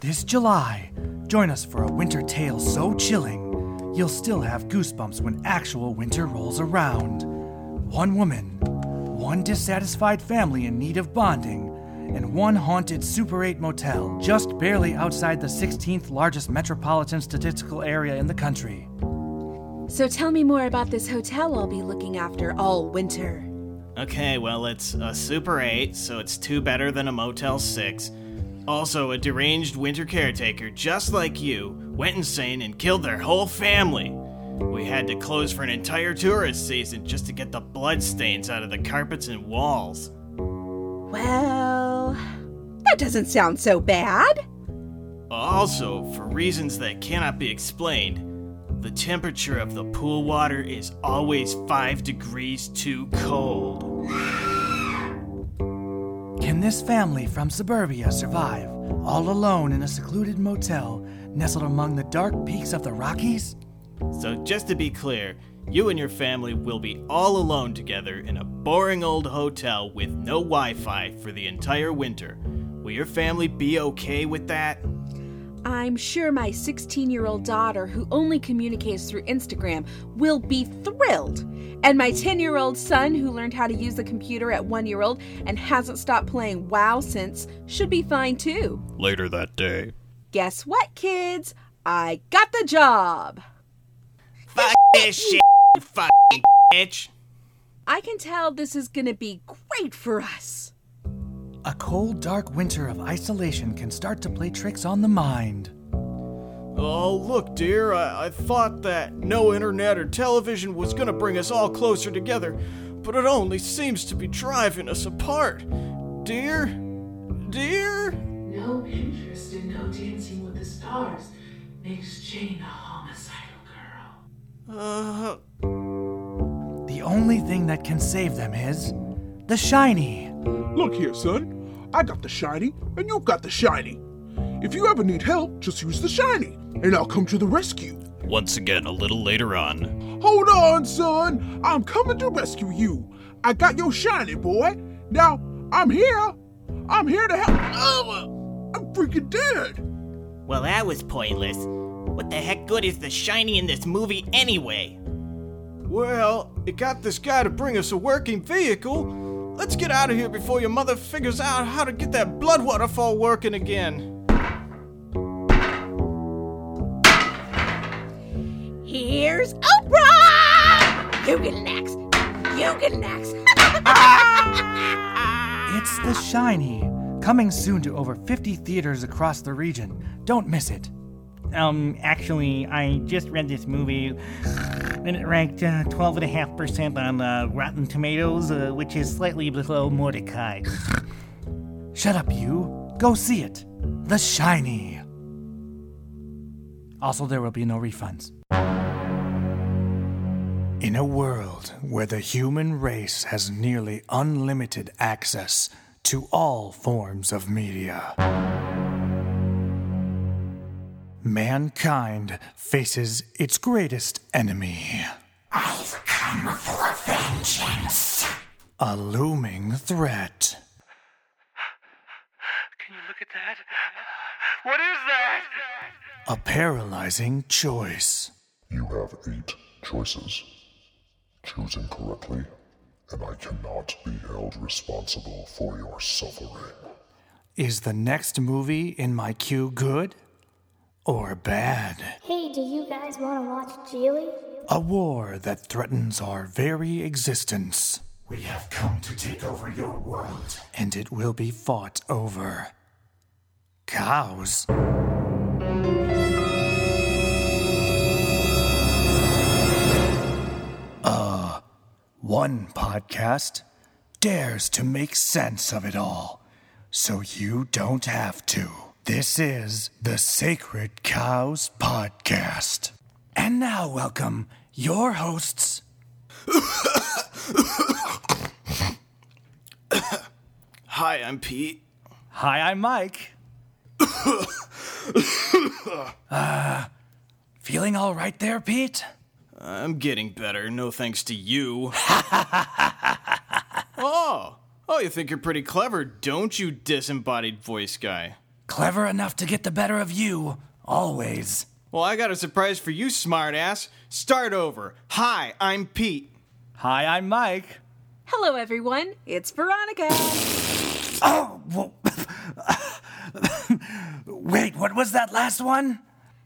This July, join us for a winter tale so chilling, you'll still have goosebumps when actual winter rolls around. One woman, one dissatisfied family in need of bonding, and one haunted Super 8 motel just barely outside the 16th largest metropolitan statistical area in the country. So tell me more about this hotel I'll be looking after all winter. Okay, well, it's a Super 8, so it's two better than a Motel 6. Also, a deranged winter caretaker, just like you, went insane and killed their whole family. We had to close for an entire tourist season just to get the bloodstains out of the carpets and walls. Well, that doesn't sound so bad. Also, for reasons that cannot be explained, the temperature of the pool water is always 5 degrees too cold. Can this family from suburbia survive, all alone in a secluded motel nestled among the dark peaks of the Rockies? So, just to be clear, you and your family will be all alone together in a boring old hotel with no Wi Fi for the entire winter. Will your family be okay with that? I'm sure my 16 year old daughter, who only communicates through Instagram, will be thrilled. And my 10 year old son, who learned how to use the computer at one year old and hasn't stopped playing WoW since, should be fine too. Later that day. Guess what, kids? I got the job. Fuck this shit, you fucking bitch. I can tell this is gonna be great for us. A cold, dark winter of isolation can start to play tricks on the mind. Oh, look, dear, I, I thought that no internet or television was gonna bring us all closer together, but it only seems to be driving us apart. Dear? Dear? No interest in no dancing with the stars makes Jane a homicidal girl. Uh, The only thing that can save them is the shiny. Look here, son. I got the shiny, and you got the shiny. If you ever need help, just use the shiny, and I'll come to the rescue. Once again, a little later on. Hold on, son. I'm coming to rescue you. I got your shiny, boy. Now, I'm here. I'm here to help. Oh, I'm freaking dead. well, that was pointless. What the heck good is the shiny in this movie anyway? Well, it got this guy to bring us a working vehicle. Let's get out of here before your mother figures out how to get that blood waterfall working again. Here's Oprah! You get next. You get next. It's the shiny. Coming soon to over 50 theaters across the region. Don't miss it. Um, actually, I just read this movie, and it ranked uh, 12.5% on uh, Rotten Tomatoes, uh, which is slightly below Mortdecai. Shut up, you. Go see it. The Shiny. Also, there will be no refunds. In a world where the human race has nearly unlimited access to all forms of media, mankind faces its greatest enemy. I've come for vengeance. A looming threat. Can you look at that? What is that? A paralyzing choice. You have eight choices. Choose incorrectly, and I cannot be held responsible for your suffering. Is the next movie in my queue good or bad? Hey, do you guys want to watch Gigli? A war that threatens our very existence. We have come to take over your world, and it will be fought over cows. Uh, one podcast dares to make sense of it all, so you don't have to. This is the Sacred Cows Podcast. And now, welcome your hosts, Hi, I'm Pete. Hi, I'm Mike. uh, feeling all right there, Pete? I'm getting better, no thanks to you. oh, oh, you think you're pretty clever, don't you, disembodied voice guy? Clever enough to get the better of you, always. Well, I got a surprise for you, smartass. Start over. Hi, I'm Pete. Hi, I'm Mike. Hello, everyone. It's Veronica. Oh, well, wait, what was that last one?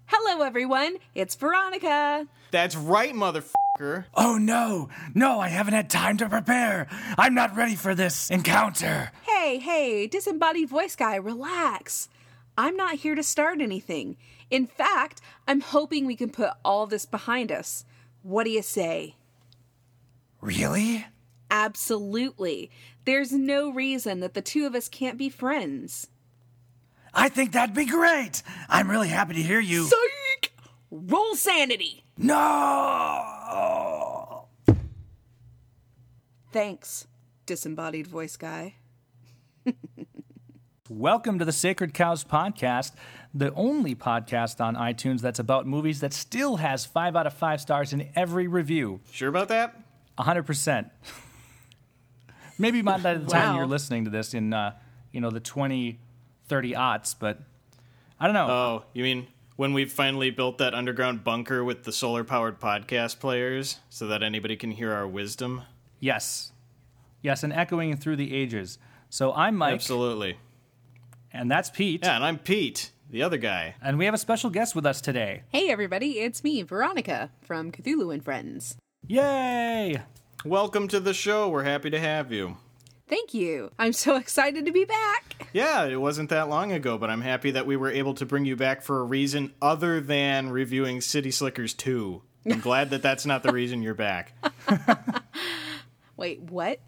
Hello, everyone. It's Veronica. That's right, motherfucker. Oh no, no, I haven't had time to prepare. I'm not ready for this encounter. Hey, hey, disembodied voice guy, relax. I'm not here to start anything. In fact, I'm hoping we can put all this behind us. What do you say? Really? Absolutely. There's no reason that the two of us can't be friends. I think that'd be great. I'm really happy to hear you. Psych! Roll sanity. no! Thanks, disembodied voice guy. Welcome to the Sacred Cows Podcast, the only podcast on iTunes that's about movies that still has five out of five stars in every review. Sure about that? 100%. Maybe not by the time Wow. you're listening to this in, uh, you know, the 20, 30 aughts, but I don't know. Oh, you mean when we've finally built that underground bunker with the solar powered podcast players so that anybody can hear our wisdom? yes. Yes, and echoing through the ages. So I'm Mike, Absolutely. and that's Pete, Yeah, and I'm Pete, the other guy. and we have a special guest with us today. Hey, everybody, it's me, Veronica, from Cthulhu and Friends. Yay! Welcome to the show. We're happy to have you. Thank you. I'm so excited to be back. Yeah, it wasn't that long ago, but I'm happy that we were able to bring you back for a reason other than reviewing City Slickers 2. I'm glad that that's not the reason you're back. Wait, what?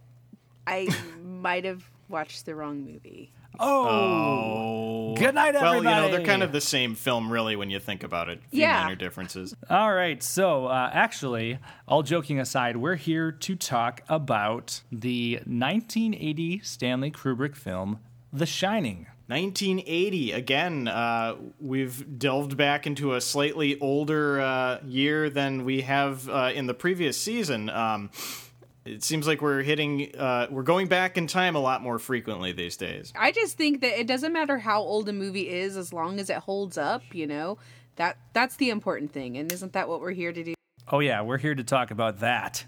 I might have watched the wrong movie. Oh! Good night, everybody. Well, everybody! you know, they're kind of the same film, really, when you think about it. Few Yeah. minor differences. All right, so uh, actually, all joking aside, we're here to talk about the 1980 Stanley Kubrick film, The Shining. 1980 again uh, we've delved back into a slightly older uh, year than we have uh, in the previous season um, it seems like we're hitting uh, we're going back in time a lot more frequently these days I just think that it doesn't matter how old a movie is as long as it holds up, you know? That that's the important thing. And isn't that what we're here to do? Oh, yeah, we're here to talk about that.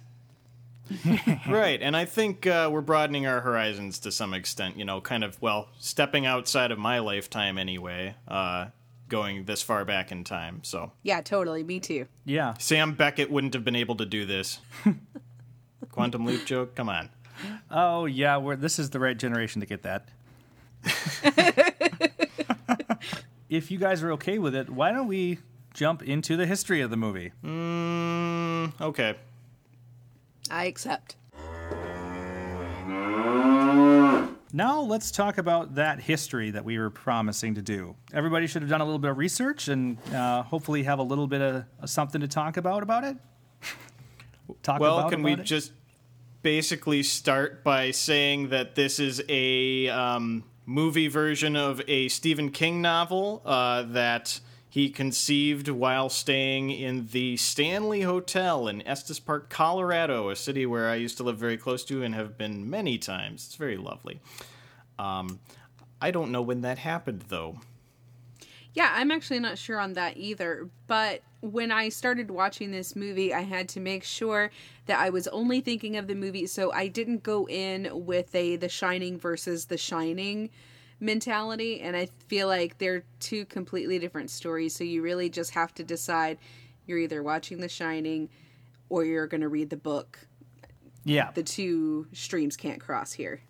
right and i think uh, we're broadening our horizons to some extent you know kind of well stepping outside of my lifetime anyway uh, going this far back in time so Yeah, totally. Me too. Yeah. sam beckett wouldn't have been able to do this quantum leap joke come on Oh, yeah, we're, this is the right generation to get that. if you guys are okay with it, why don't we jump into the history of the movie? mm, okay I accept. Now let's talk about that history that we were promising to do. Everybody should have done a little bit of research and uh, hopefully have a little bit of something to talk about about it. Talk Well, about can we it? just basically start by saying that this is a um, movie version of a Stephen King novel uh, that he conceived while staying in the Stanley Hotel in Estes Park, Colorado, a city where I used to live very close to and have been many times. It's very lovely. Um, I don't know when that happened, though. Yeah, I'm actually not sure on that either. But when I started watching this movie, I had to make sure that I was only thinking of the movie. So I didn't go in with a The Shining versus The Shining mentality. And I feel like they're two completely different stories. So you really just have to decide you're either watching The Shining or you're going to read the book. yeah, The two streams can't cross here.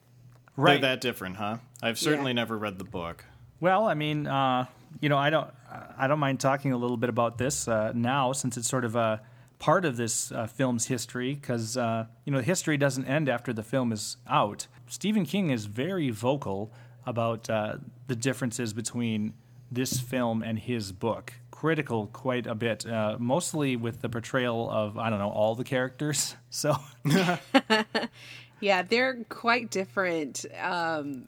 They're right. that different, huh? I've certainly never read the book. Well, I mean, uh, you know, I don't, I don't mind talking a little bit about this uh, now, since it's sort of a part of this uh, film's history, because uh, you know, history doesn't end after the film is out. Stephen King is very vocal about uh, the differences between this film and his book. Critical quite a bit, uh, mostly with the portrayal of I don't know all the characters. So Yeah, they're quite different. Um,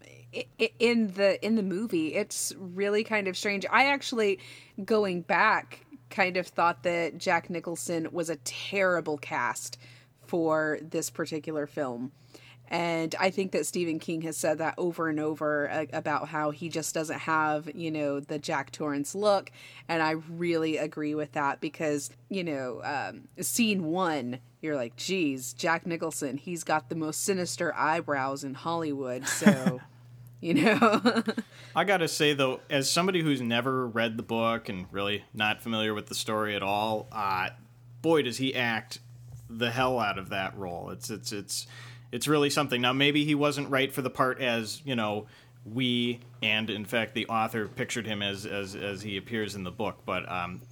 in the in the movie, it's really kind of strange. I actually, going back, kind of thought that Jack Nicholson was a terrible cast for this particular film. And I think that Stephen King has said that over and over uh, about how he just doesn't have, you know, the Jack Torrance look. And I really agree with that because, you know, um, scene one, you're like, geez, Jack Nicholson, he's got the most sinister eyebrows in Hollywood. So, you know. I gotta say though, as somebody who's never read the book and really not familiar with the story at all, uh, boy, does he act the hell out of that role. It's it's it's it's really something. Now maybe he wasn't right for the part as you know we and in fact the author pictured him as as as he appears in the book, but um,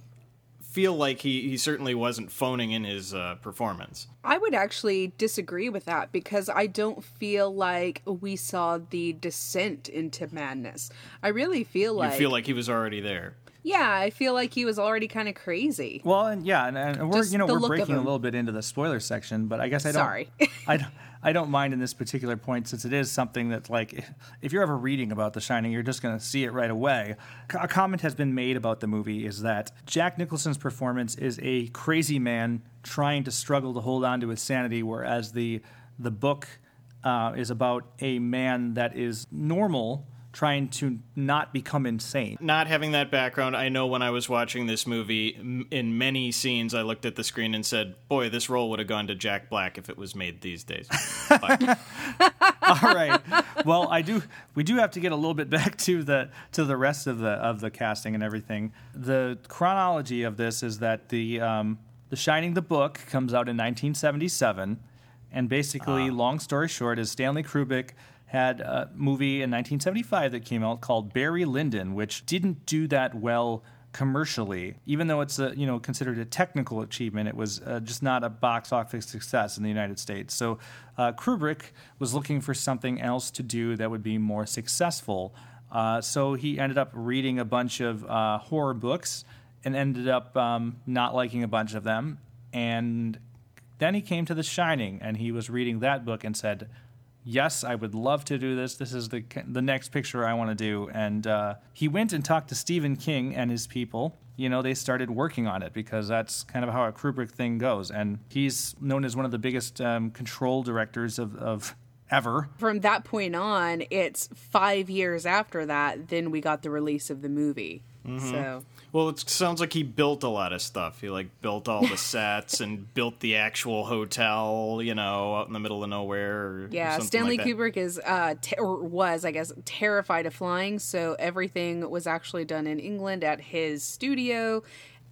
feel like he he certainly wasn't phoning in his uh, performance. I would actually disagree with that because I don't feel like we saw the descent into madness. I really feel like you feel like he was already there. Yeah, I feel like he was already kind of crazy. Well, and yeah, and, and we're Just you know we're breaking a little bit into the spoiler section, but I guess I don't. Sorry. I don't. I don't mind in this particular point since it is something that, like, if, if you're ever reading about The Shining, you're just going to see it right away. A comment has been made about the movie is that Jack Nicholson's performance is a crazy man trying to struggle to hold on to his sanity, whereas the the book uh, is about a man that is normal trying to not become insane. Not having that background, I know when I was watching this movie, m- in many scenes, I looked at the screen and said, "Boy, this role would have gone to Jack Black if it was made these days." All right. Well, I do. We do have to get a little bit back to the to the rest of the of the casting and everything. The chronology of this is that the um, the Shining the book comes out in 1977, and basically, long story short, is Stanley Kubrick had a movie in 1975 that came out called Barry Lyndon, which didn't do that well commercially. Even though it's a you know considered a technical achievement it was uh, just not a box office success in the united states. So uh, kubrick was looking for something else to do that would be more successful. Uh, so he ended up reading a bunch of uh, horror books and ended up um, not liking a bunch of them and then he came to the shining and he was reading that book and said yes, I would love to do this. This is the the next picture I want to do. And uh, he went and talked to Stephen King and his people. You know, they started working on it because that's kind of how a Kubrick thing goes. And he's known as one of the biggest um, control directors of, of ever. From that point on, it's five years after that, then we got the release of the movie. So Well, it sounds like he built a lot of stuff. He like built all the sets and built the actual hotel, you know, out in the middle of nowhere. Or yeah, Stanley like. Kubrick is uh te- or was I guess terrified of flying, so everything was actually done in England at his studio.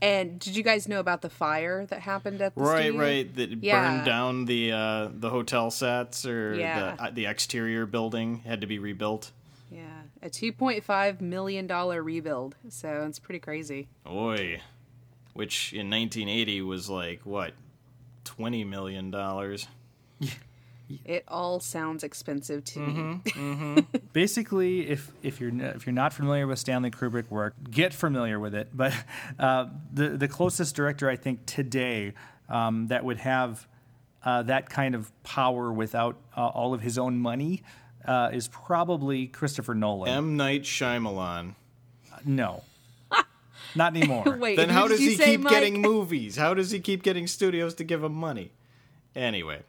And did you guys know about the fire that happened at the Right, studio? right. That Yeah. burned down the uh, the hotel sets or Yeah. the uh, the exterior building had to be rebuilt. Yeah, a two point five million dollar rebuild. So it's pretty crazy. Oi, which in 1980 was like what, 20 million dollars. It all sounds expensive to me. Basically, if if you're if you're not familiar with Stanley Kubrick work, get familiar with it. But uh, the the closest director I think today um, that would have uh, that kind of power without uh, all of his own money uh, is probably Christopher Nolan. M Night Shyamalan. no, not anymore. Wait, Then how does he say, keep Mike? getting movies? How does he keep getting studios to give him money? Anyway,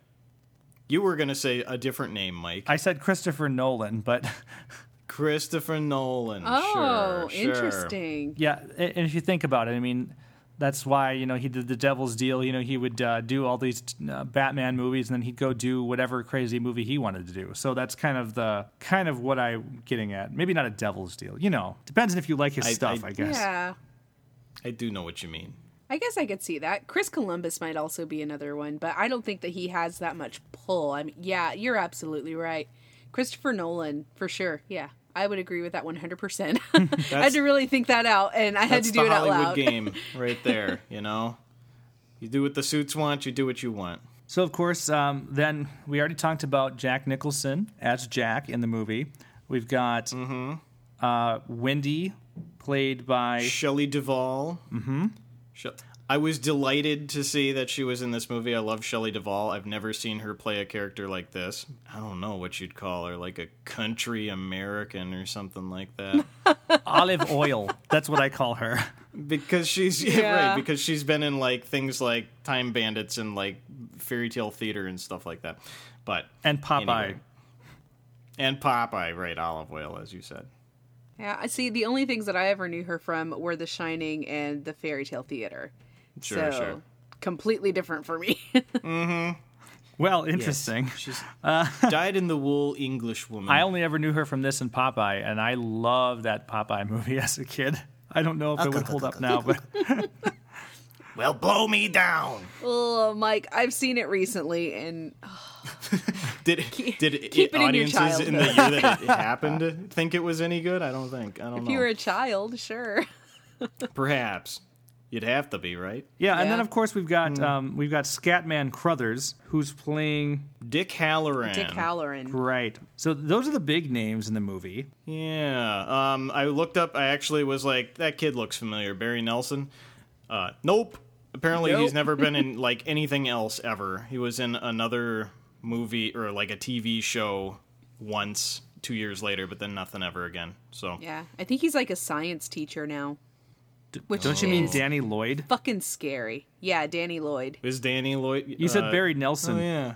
you were gonna say a different name, Mike. I said Christopher Nolan, but Christopher Nolan. Oh, sure, sure. interesting. yeah, and if you think about it, I mean. That's why you know he did the Devil's Deal. You know he would uh, do all these uh, Batman movies, and then he'd go do whatever crazy movie he wanted to do. So that's kind of the kind of what I'm getting at. Maybe not a Devil's Deal. You know, depends on if you like his I- stuff. I- I, guess. Yeah. I do know what you mean. I guess I could see that. Chris Columbus might also be another one, but I don't think that he has that much pull. I mean, yeah, you're absolutely right. Christopher Nolan, for sure. Yeah, I would agree with that 100%. I had to really think that out, and I had to do the it out Hollywood loud. game right there. You know, you do what the suits want. You do what you want. So of course, um, then we already talked about Jack Nicholson as Jack in the movie. We've got Mm-hmm. uh, Wendy, played by Shelley Duvall. Mm-hmm. I was delighted to see that she was in this movie. I love Shelley Duvall. I've never seen her play a character like this. I don't know what you'd call her, like a country American or something like that. Olive Oyl. That's what I call her. because she's yeah, Yeah. right because she's been in like things like Time Bandits and like fairy tale theater and stuff like that. But And Popeye. anyway. and Popeye, right? Olive Oyl, as you said. Yeah, I see. The only things that I ever knew her from were The Shining and the Fairy Tale Theater. Sure, so, sure. Completely different for me. Hmm. Well, interesting. She's dyed in the wool English woman. I only ever knew her from this and Popeye, and I loved that Popeye movie as a kid. I don't know if it would hold up now, but well, blow me down. oh, Mike, I've seen it recently, and Did did it, keep it in audiences in the year childhood. that it happened think it was any good? I don't think. I don't if know. If you were a child, sure. Perhaps you'd have to be right. yeah. And then of course we've got Hmm. um, we've got Scatman Crothers, who's playing Dick Hallorann. Dick Hallorann. right. So those are the big names in the movie. Yeah. Um, I looked up. I actually was like, that kid looks familiar. Barry Nelson. Uh, nope. Apparently, he's never been in like anything else ever. He was in another movie or like a TV show once, two years later, but then nothing ever again. So Yeah, I think he's like a science teacher now. Which Don't you mean is Danny Lloyd? fucking scary? Yeah, Danny Lloyd. is Danny Lloyd? You said uh, Barry Nelson. Oh yeah.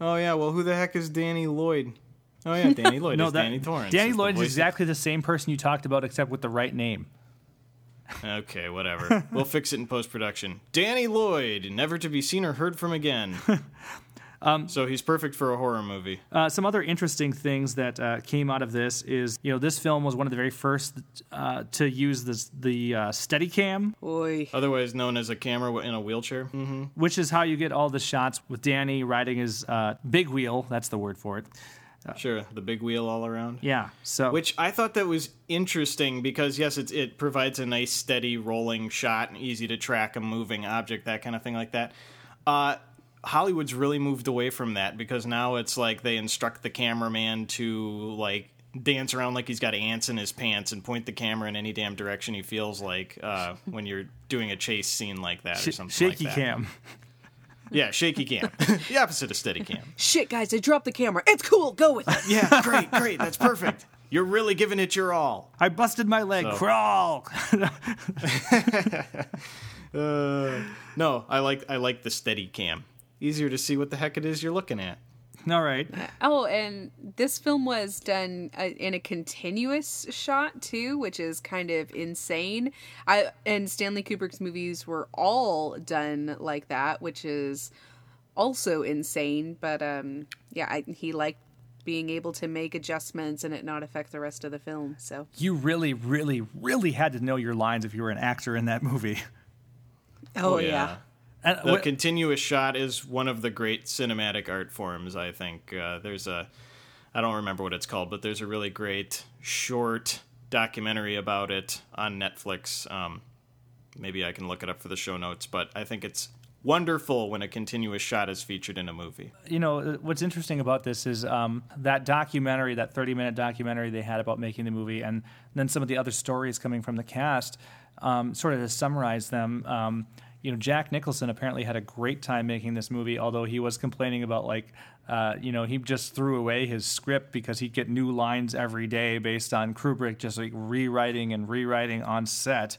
Oh yeah. Well, who the heck is Danny Lloyd? Oh yeah, Danny Lloyd No, is that, Danny Torrance. Danny Lloyd is voice of- exactly the same person you talked about, except with the right name. Okay, whatever. we'll fix it in post production. Danny Lloyd, never to be seen or heard from again. um, so he's perfect for a horror movie. Uh, some other interesting things that uh, came out of this is, you know, this film was one of the very first uh, to use this, the uh, Steadicam, Oi. Otherwise known as a camera in a wheelchair. Mm-hmm. which is how you get all the shots with Danny riding his uh, big wheel. That's the word for it. Sure, the big wheel all around. Yeah. So Which I thought that was interesting because yes, it's, it provides a nice steady rolling shot and easy to track a moving object, that kind of thing like that. Uh, Hollywood's really moved away from that because now it's like they instruct the cameraman to like dance around like he's got ants in his pants and point the camera in any damn direction he feels like uh, when you're doing a chase scene like that or something shaky like that. cam. Yeah, shaky cam. the opposite of steady cam. Shit, guys, I dropped the camera. It's cool. Go with it. Yeah, great, great. That's perfect. You're really giving it your all. I busted my leg. So- Crawl. Uh, no, I like I like the steady cam. Easier to see what the heck it is you're looking at. all right. Oh, and this film was done uh, in a continuous shot too, which is kind of insane. I and Stanley Kubrick's movies were all done like that, which is also insane. But um, yeah, I, he liked being able to make adjustments and it not affect the rest of the film. So You really, really, really had to know your lines if you were an actor in that movie. oh, yeah. And The what- continuous shot is one of the great cinematic art forms. I think uh, there's a, I don't remember what it's called, but there's a really great short documentary about it on Netflix. Um, maybe I can look it up for the show notes, but I think it's wonderful when a continuous shot is featured in a movie. you know what's interesting about this is um, that documentary that 30 minute documentary they had about making the movie and then some of the other stories coming from the cast um, sort of to summarize them um, you know jack nicholson apparently had a great time making this movie although he was complaining about like uh, you know he just threw away his script because he'd get new lines every day based on kubrick just like rewriting and rewriting on set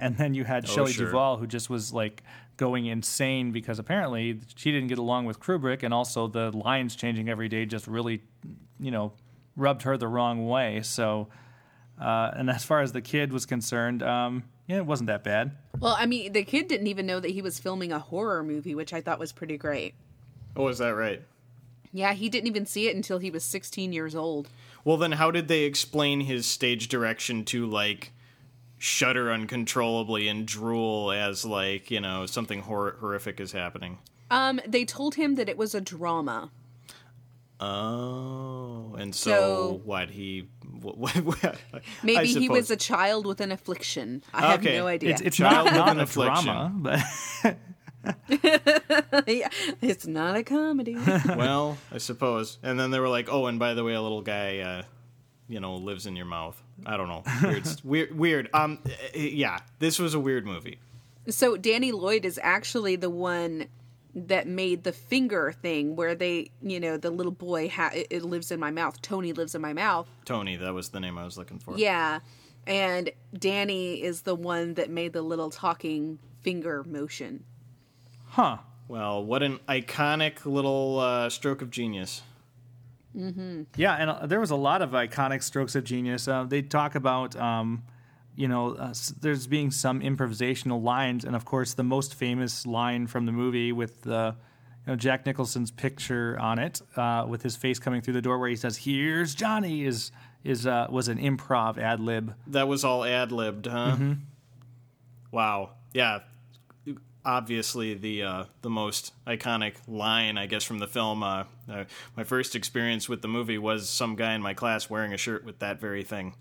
and then you had Shelley sure. Duvall, who just was like going insane because apparently she didn't get along with Kubrick, and also the lines changing every day just really, you know, rubbed her the wrong way. So, uh, and as far as the kid was concerned, um, yeah, it wasn't that bad. Well, I mean, the kid didn't even know that he was filming a horror movie, which I thought was pretty great. Oh, is that right? Yeah, he didn't even see it until he was 16 years old. Well, then how did they explain his stage direction to like shudder uncontrollably and drool as like you know something hor- horrific is happening? Um, they told him that it was a drama. Oh, and so, So- what he what, what, Maybe he was a child with an affliction. I have no idea. It's, it's Child not, with not an a affliction. drama, but yeah, it's not a comedy. well, I suppose. And then they were like, "Oh, and by the way, a little guy, uh, you know, lives in your mouth." I don't know. Weird, weird, weird. Um, eh, yeah, this was a weird movie. so Danny Lloyd is actually the one that made the finger thing where they, you know, the little boy ha- it, it lives in my mouth. Tony lives in my mouth. Tony, that was the name I was looking for. Yeah. And Danny is the one that made the little talking finger motion. huh? Well, what an iconic little uh, stroke of genius. Yeah, and uh, there was a lot of iconic strokes of genius. Uh, they talk about, um, you know, uh, there's being some improvisational lines, and of course, the most famous line from the movie with uh, you know Jack Nicholson's picture on it, uh, with his face coming through the door, where he says, "Here's Johnny," is is uh, was an improv ad lib. That was all ad libbed, huh? Mm-hmm. Wow. Yeah. Obviously, the uh, the most iconic line, I guess, from the film. Uh, uh, my first experience with the movie was some guy in my class wearing a shirt with that very thing.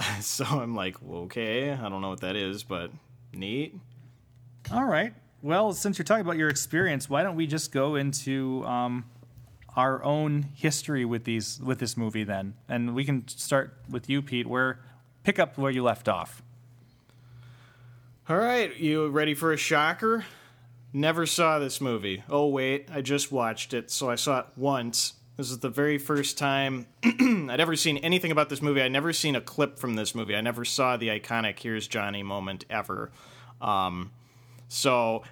so I'm like, okay, I don't know what that is, but neat. All right. Well, since you're talking about your experience, why don't we just go into um, our own history with these with this movie then, and we can start with you, Pete. Where pick up where you left off. All right, you ready for a shocker? Never saw this movie. Oh, wait, I just watched it, so I saw it once. This is the very first time I'd ever seen anything about this movie. I'd never seen a clip from this movie. I never saw the iconic Here's Johnny moment ever. Um, so,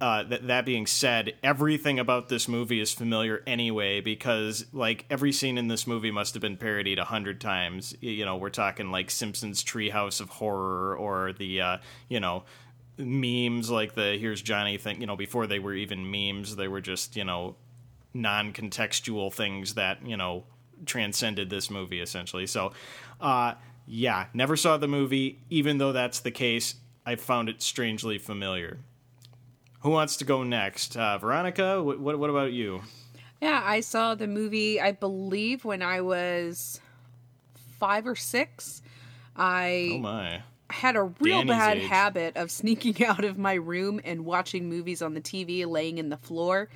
uh, th- that being said, everything about this movie is familiar anyway because, like, every scene in this movie must have been parodied a hundred times. You know, we're talking like Simpsons Treehouse of Horror or the, uh, you know, memes like the Here's Johnny thing. You know, before they were even memes, they were just, you know, non contextual things that, you know, transcended this movie essentially. So, uh, yeah, never saw the movie. Even though that's the case, I found it strangely familiar. Who wants to go next? Uh, Veronica, what, what, what about you? Yeah, I saw the movie, I believe, when I was five or six. I Oh my. had a real Danny's bad age. habit of sneaking out of my room and watching movies on the TV laying in the floor.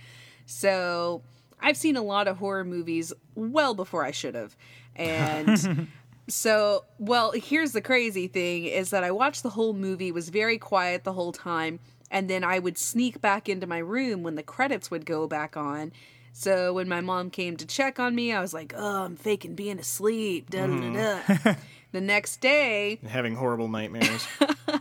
So I've seen a lot of horror movies well before I should have. And so, well, here's the crazy thing is that I watched the whole movie, was very quiet the whole time, and then I would sneak back into my room when the credits would go back on. So when my mom came to check on me, I was like, "Oh, I'm faking being asleep." Da, da, da, mm. da. the next day, Having horrible nightmares.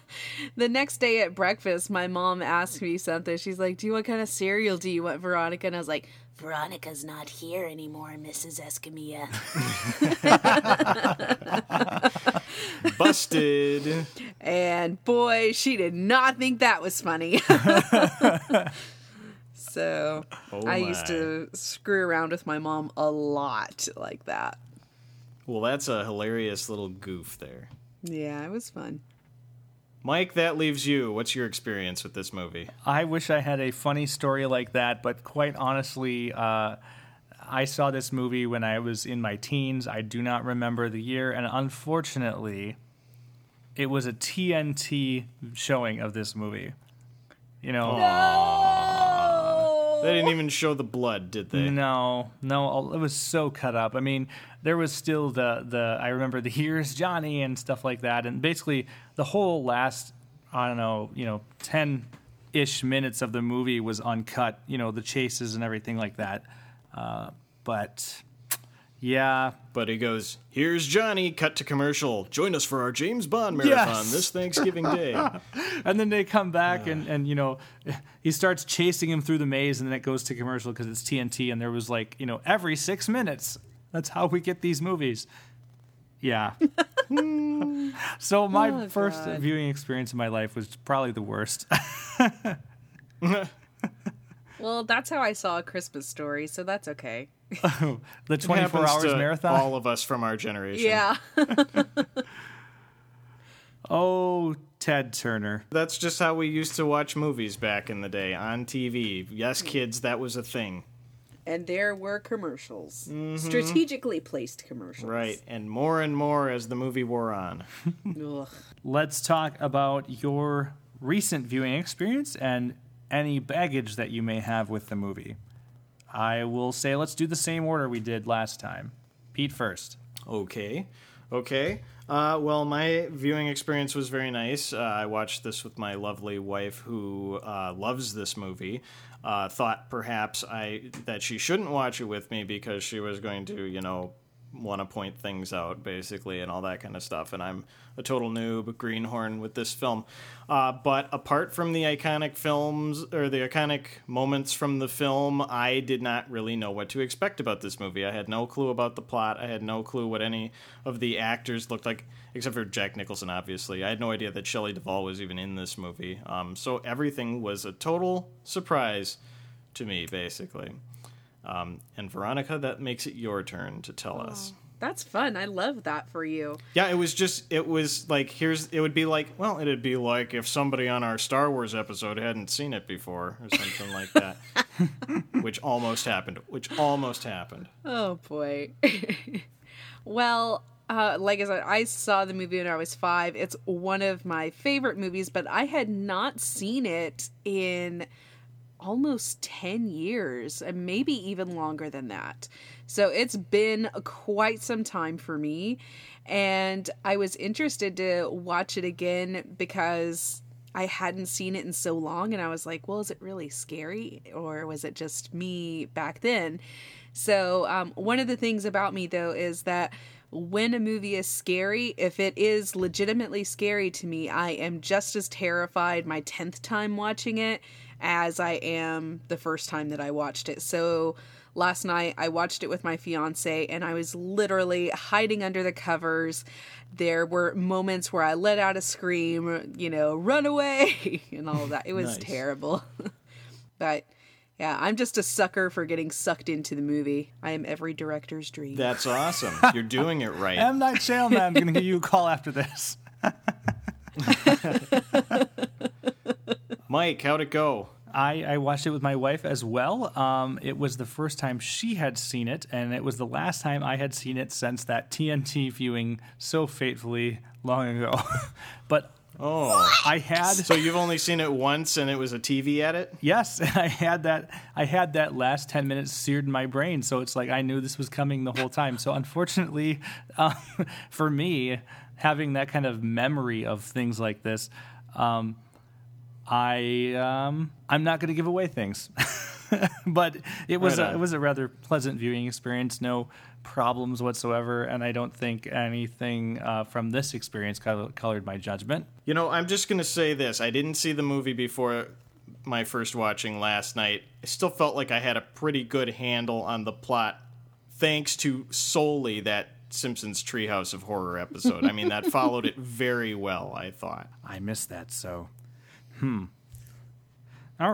the next day at breakfast, my mom asked me something. She's like, "Do you what kind of cereal do you want, Veronica?" And I was like, "Veronica's not here anymore, Mrs. Escamilla." Busted. and boy, she did not think that was funny. so Oh I used to screw around with my mom a lot like that. Well, that's a hilarious little goof there. Yeah, it was fun. Mike, that leaves you. What's your experience with this movie? I wish I had a funny story like that, but quite honestly, uh, I saw this movie when I was in my teens. I do not remember the year, and unfortunately, it was a TNT showing of this movie. You know, They didn't even show the blood, did they? no, no, it was so cut up. I mean, there was still the the I remember the here's Johnny and stuff like that, and basically the whole last I don't know, you know, ten ish minutes of the movie was uncut. You know, the chases and everything like that. Uh, but yeah, But he goes, Here's Johnny, cut to commercial. Join us for our James Bond marathon Yes. this Thanksgiving Day. and then they come back and and you know he starts chasing him through the maze and then it goes to commercial because it's TNT and there was like you know every six minutes that's how we get these movies yeah so my Oh, first God. viewing experience in my life was probably the worst Well, that's how I saw a Christmas story, so that's okay. the 24 Happens hours to marathon All of us from our generation. Yeah. oh Ted Turner That's just how we used to watch movies back in the day on TV. Yes, kids, that was a thing. and there were commercials. Mm-hmm. Strategically placed commercials. Right. And more and more as the movie wore on. Ugh. let's talk about your recent viewing experience and any baggage that you may have with the movie. I will say let's do the same order we did last time. Pete first. Okay. Okay. Uh, well, my viewing experience was very nice. Uh, I watched this with my lovely wife, who uh, loves this movie. Uh, thought perhaps I that she shouldn't watch it with me because she was going to, you know, want to point things out, basically, and all that kind of stuff. And I'm a total noob, greenhorn with this film. Uh, but apart from the iconic films or the iconic moments from the film, I did not really know what to expect about this movie. I had no clue about the plot. I had no clue what any of the actors looked like, except for Jack Nicholson, obviously. I had no idea that Shelley Duvall was even in this movie. Um, so everything was a total surprise to me, basically. Um, and Veronica, that makes it your turn to tell us. That's fun. I love that for you. Yeah, it was just it was like here's it would be like well it'd be like if somebody on our Star Wars episode hadn't seen it before or something like that, which almost happened. Which almost happened. Oh boy. well, uh, like I said, I saw the movie when I was five. It's one of my favorite movies, but I had not seen it in almost 10 years, and maybe even longer than that. So it's been quite some time for me. And I was interested to watch it again because I hadn't seen it in so long. And I was like, well, is it really scary? Or was it just me back then? So, um, one of the things about me, though, is that when a movie is scary, if it is legitimately scary to me, I am just as terrified my 10th time watching it as I am the first time that I watched it. So last night I watched it with my fiance and I was literally hiding under the covers. There were moments where I let out a scream, you know, run away and all of that. It was Nice. terrible. but yeah, I'm just a sucker for getting sucked into the movie. I am every director's dream. That's awesome. You're doing it right. M Night Shyamalan I'm going to give you a call after this. Mike, how'd it go? I, I watched it with my wife as well. Um, it was the first time she had seen it, and it was the last time I had seen it since that TNT viewing so fatefully long ago. but Oh, I had so you've only seen it once and it was a TV edit? yes, I had that. I had that last ten minutes seared in my brain, so it's like I knew this was coming the whole time. So unfortunately, um, for me, having that kind of memory of things like this, um, I um, I'm not going to give away things. but it was Right a, it was a rather pleasant viewing experience. No problems whatsoever, and I don't think anything uh, from this experience colored my judgment. You know, I'm just going to say this. I didn't see the movie before my first watching last night. I still felt like I had a pretty good handle on the plot thanks to solely that Simpsons Treehouse of Horror episode. I mean, that followed it very well, I thought. I missed that. So, You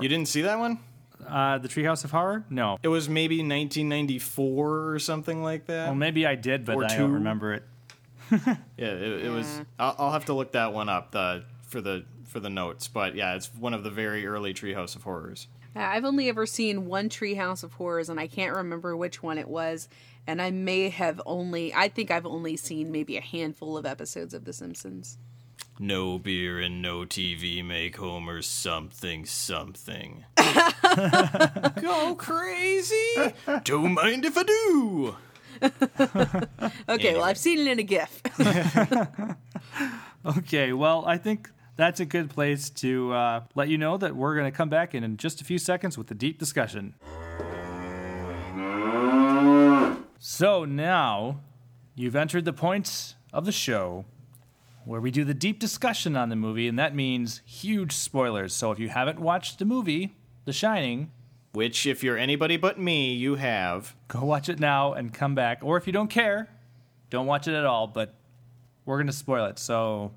didn't see that one? uh, the Treehouse of Horror? No. It was maybe 1994 or something like that. Well, maybe I did, but Or I two. don't remember it. Yeah, it, it was. I'll, I'll have to look that one up the, for the for the notes. But yeah, it's one of the very early Treehouse of Horrors. I've only ever seen one Treehouse of Horrors, and I can't remember which one it was. And I may have only, I think I've only seen maybe a handful of episodes of The Simpsons. No beer and no TV make Homer something something. Go crazy! Don't mind if I do. Okay, well, I've seen it in a GIF. Okay, well, I think that's a good place to uh, let you know that we're going to come back in, in just a few seconds with the deep discussion. So now you've entered the point of the show where we do the deep discussion on the movie, and that means huge spoilers. So if you haven't watched the movie, The Shining, Which, if you're anybody but me, you have. go watch it now and come back. Or if you don't care, don't watch it at all, but we're going to spoil it. So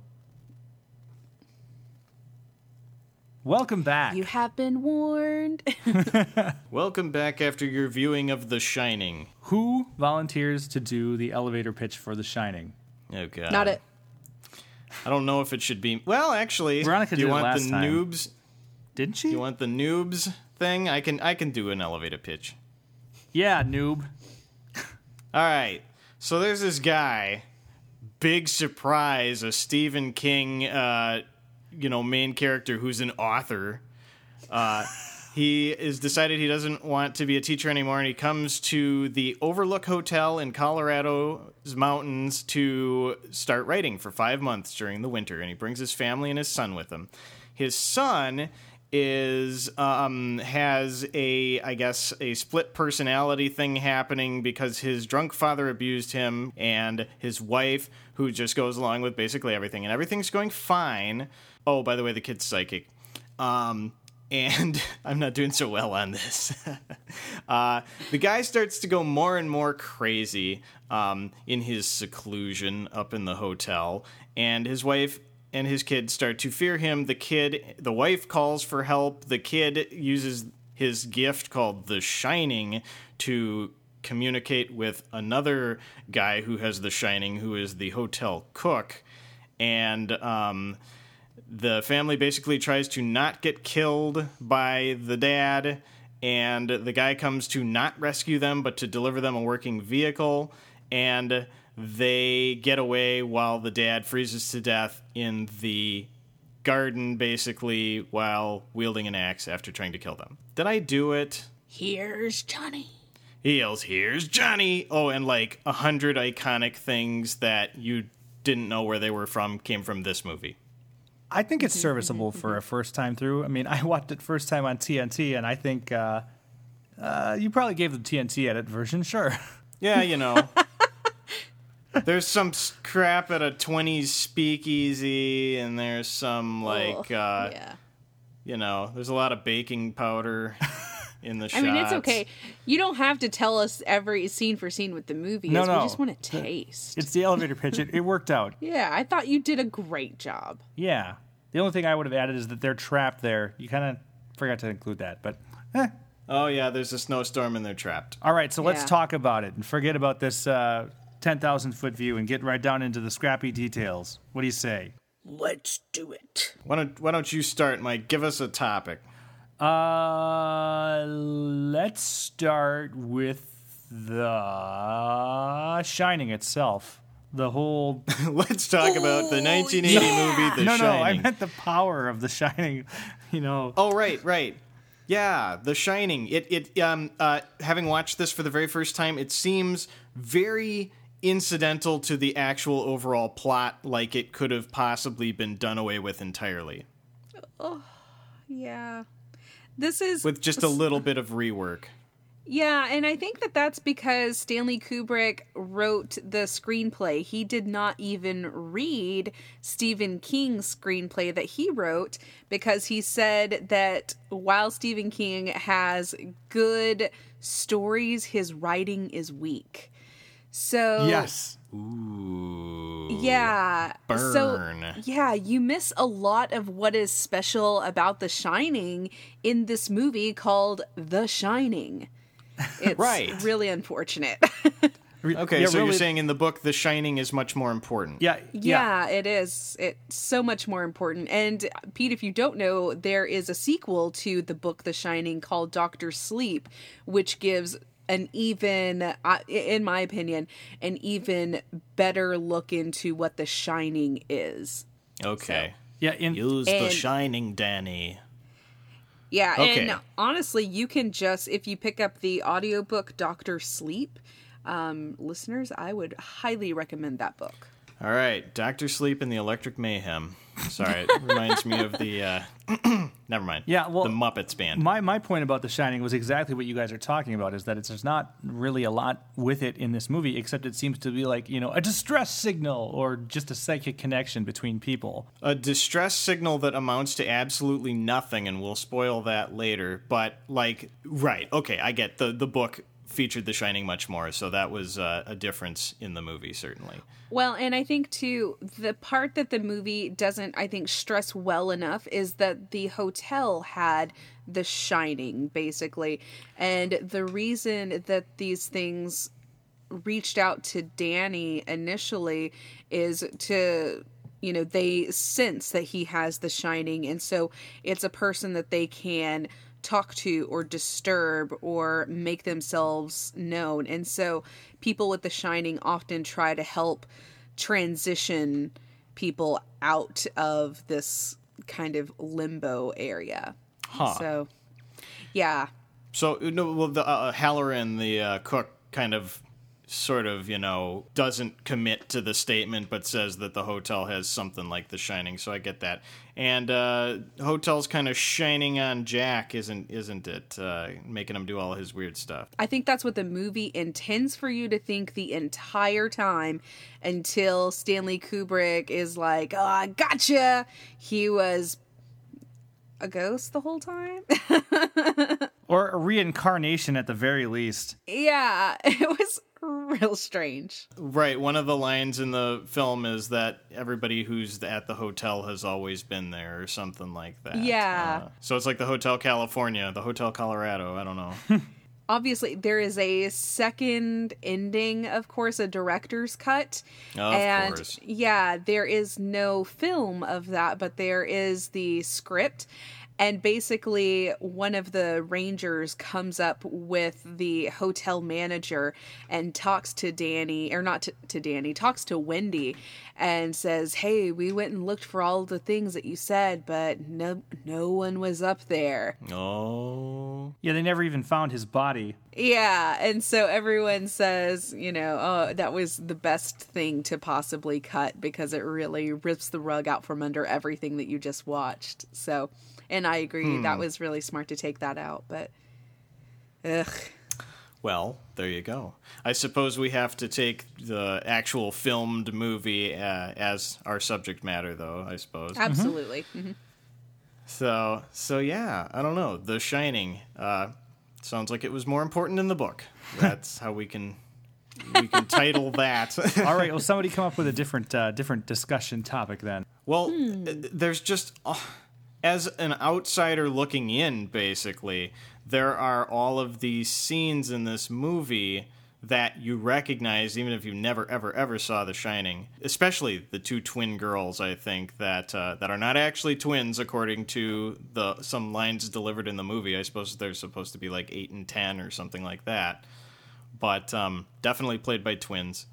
welcome back. you have been warned. Welcome back after your viewing of The Shining. Who volunteers to do the elevator pitch for The Shining? Oh god. Not it. I don't know if it should be. Well, actually, Veronica do you want last the time. noobs? Didn't she? You want the noobs thing? I can. I can do an elevator pitch. yeah, noob. All right. So there's this guy, big surprise, a Stephen King, uh, you know, main character who's an author. Uh, he is decided he doesn't want to be a teacher anymore, and he comes to the Overlook Hotel in Colorado's mountains to start writing for five months during the winter. And he brings his family and his son with him. His son is um, has a I guess a split personality thing happening because his drunk father abused him and his wife who just goes along with basically everything and everything's going fine. Oh, by the way, the kid's psychic. Um, and I'm not doing so well on this. uh, the guy starts to go more and more crazy um, in his seclusion up in the hotel, and his wife and his kid start to fear him. The kid, the wife calls for help. The kid uses his gift called the Shining to communicate with another guy who has the Shining, who is the hotel cook, and um, the family basically tries to not get killed by the dad, and the guy comes to not rescue them but to deliver them a working vehicle, and they get away while the dad freezes to death in the garden, basically, while wielding an axe after trying to kill them. Did I do it? Here's Johnny. He yells, Here's Johnny! Oh, and like a hundred iconic things that you didn't know where they were from came from this movie. I think it's serviceable for a first time through. I mean, I watched it first time on TNT, and I think uh, uh, you probably gave the TNT edit version, sure. Yeah, you know. there's some crap at a 20s speakeasy, and there's some, like, Ugh, uh, yeah. you know, there's a lot of baking powder in the I shots. mean, it's okay. You don't have to tell us every scene for scene with the movie No, no. We just want to taste. It's the elevator pitch. It, it worked out. Yeah, I thought you did a great job. Yeah. The only thing I would have added is that they're trapped there. You kind of forgot to include that, but eh. Oh, yeah, there's a snowstorm and they're trapped. All right, so let's talk about it and forget about this uh, 10,000 foot view and get right down into the scrappy details. What do you say? Let's do it. Why don't, why don't you start, Mike? Give us a topic. Uh, let's start with the Shining itself. The whole. Let's talk about the 1980 movie, The no, no, I meant the power of the Shining. You know. Oh right, right. Yeah, The Shining. It it um uh having watched this for the very first time, it seems very incidental to the actual overall plot like it could have possibly been done away with entirely Oh, Yeah. This is with just a little bit of rework. Yeah, and I think that that's because Stanley Kubrick wrote the screenplay. He did not even read Stephen King's screenplay that he wrote because he said that while Stephen King has good stories, his writing is weak. So Yes. yeah. Burn. So yeah, you miss a lot of what is special about The Shining in this movie called The Shining. It's Right. really unfortunate. Okay, Yeah, so really- you're saying in the book The Shining is much more important. Yeah, yeah. yeah, it is. It's so much more important. And Pete, if you don't know, there is a sequel to the book The Shining called Doctor Sleep, which gives an even, uh, in my opinion, an even better look into what The Shining is. Okay. Yeah, in, Use The Shining, Danny. Yeah, Okay. and honestly, you can just if you pick up the audiobook Doctor Sleep, um, listeners, I would highly recommend that book. All right, Doctor Sleep and the Electric Mayhem. Sorry, it reminds me of the. Uh, never mind. Yeah, well, the Muppets band. My my point about The Shining was exactly what you guys are talking about. Is that it's there's not really a lot with it in this movie, except it seems to be like you know a distress signal or just a psychic connection between people. a distress signal that amounts to absolutely nothing, and we'll spoil that later. But like, right? Okay, I get the the book featured The Shining much more, so that was uh, a difference in the movie, certainly. Well, and I think too, the part that the movie doesn't, I think, stress well enough is that the hotel had the shining, basically. And the reason that these things reached out to Danny initially is to you know they sense that he has the shining and so it's a person that they can talk to or disturb or make themselves known. And so people with the shining often try to help transition people out of this kind of limbo area. Huh. so yeah. So no, well, the uh, Hallorann, the uh, cook, kind of sort of, you know, doesn't commit to the statement but says that the hotel has something like The Shining. So I get that. And uh, hotel's kind of shining on Jack, isn't isn't it? Uh, making him do all his weird stuff. I think that's what the movie intends for you to think the entire time until Stanley Kubrick is like, "Oh, I gotcha." He was a ghost the whole time. Or a reincarnation at the very least. yeah, it was real strange. Right. One of the lines in the film is that everybody who's at the hotel has always been there, or something like that. Yeah. Uh, so it's like the Hotel California, the Hotel Colorado. I don't know. Obviously, there is a second ending, of course, a director's cut. Of and course. yeah, there is no film of that, but there is the script. And basically, one of the rangers comes up with the hotel manager and talks to Danny, or not to, to Danny, talks to Wendy and says, Hey, we went and looked for all the things that you said, but no, no one was up there. oh. Yeah, they never even found his body. Yeah, and so everyone says, you know, oh, that was the best thing to possibly cut because it really rips the rug out from under everything that you just watched. So, and I agree, that was really smart to take that out, but ugh. Well, there you go. I suppose we have to take the actual filmed movie uh, as our subject matter, though. I suppose. Absolutely. Mhm. So, so yeah, I don't know. The Shining uh, sounds like it was more important in the book. That's how we can we can title that. All right, well, somebody come up with a different uh, different discussion topic then. well, uh, there's just uh, as an outsider looking in, basically, there are all of these scenes in this movie that you recognize even if you never ever ever saw The Shining. Especially the two twin girls, I think that uh, that are not actually twins according to the some lines delivered in the movie. I suppose they're supposed to be like eight and ten or something like that, but um, definitely played by twins.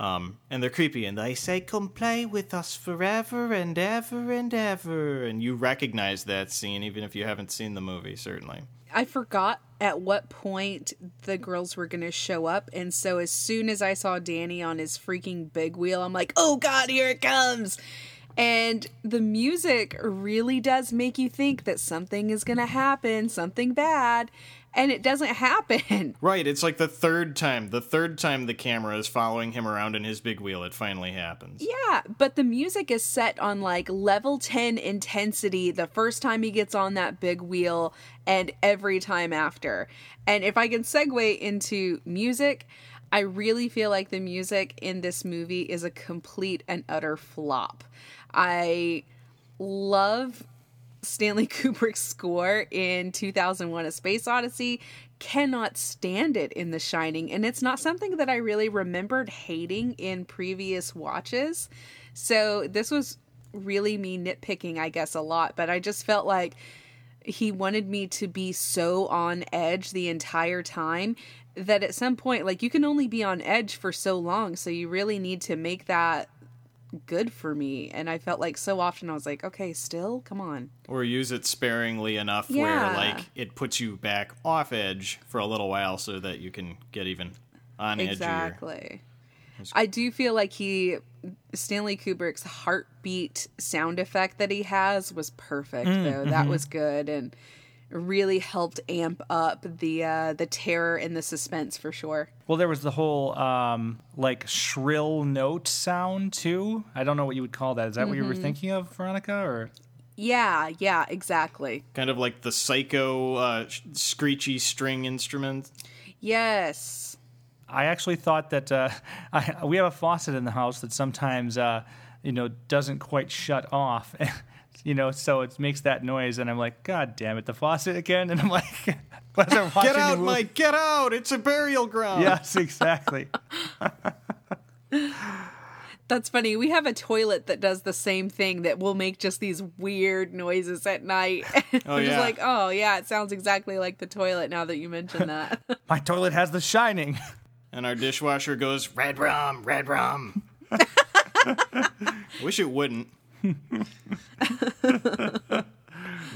Um, and they're creepy, and they say, "Come play with us forever and ever and ever." And you recognize that scene, even if you haven't seen the movie. Certainly. I forgot at what point the girls were going to show up. And so as soon as I saw Danny on his freaking big wheel, I'm like, oh God, here it comes. And the music really does make you think that something is going to happen, something bad. And it doesn't happen. Right. It's like the third time. The third time the camera is following him around in his big wheel, it finally happens. Yeah, but the music is set on like level 10 intensity the first time he gets on that big wheel and every time after. And if I can segue into music, I really feel like the music in this movie is a complete and utter flop. I love Stanley Kubrick's score in 2001 A Space Odyssey. Cannot stand it in The Shining, and it's not something that I really remembered hating in previous watches. So this was really me nitpicking, I guess, a lot, but I just felt like he wanted me to be so on edge the entire time that at some point, like, you can only be on edge for so long, so you really need to make that good for me. And I felt like so often I was like, okay, still, come on. Or use it sparingly enough Yeah. where, like, it puts you back off edge for a little while so that you can get even on edge. Exactly. I do feel like he Stanley Kubrick's heartbeat sound effect that he has was perfect Mm, though. That mhm. was good and really helped amp up the uh the terror and the suspense for sure. Well, there was the whole um, like shrill note sound too. I don't know what you would call that. Is that what you were Mhm. thinking of, Veronica? Or Yeah, yeah, exactly. Kind of like the psycho uh, sh- screechy string instrument. Yes. I actually thought that uh, I, we have a faucet in the house that sometimes uh, you know doesn't quite shut off. You know, so it makes that noise, and I'm like, God damn it, the faucet again! And I'm like, as I'm watching Get out, Mike! Get out! It's a burial ground. Yes, exactly. That's funny. We have a toilet that does the same thing that will make just these weird noises at night. Oh, I'm just yeah. like, oh yeah, it sounds exactly like the toilet now that you mention that. My toilet has The Shining. And our dishwasher goes, red rum, red rum. Wish it wouldn't.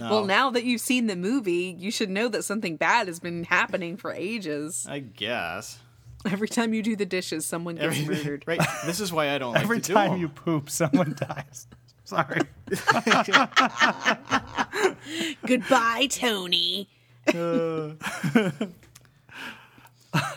Well, now that you've seen the movie, you should know that something bad has been happening for ages. I guess. Every time you do the dishes, someone gets Every- murdered. right. This is why I don't like Every to do time them. you poop, someone dies. Sorry. Goodbye, Tony.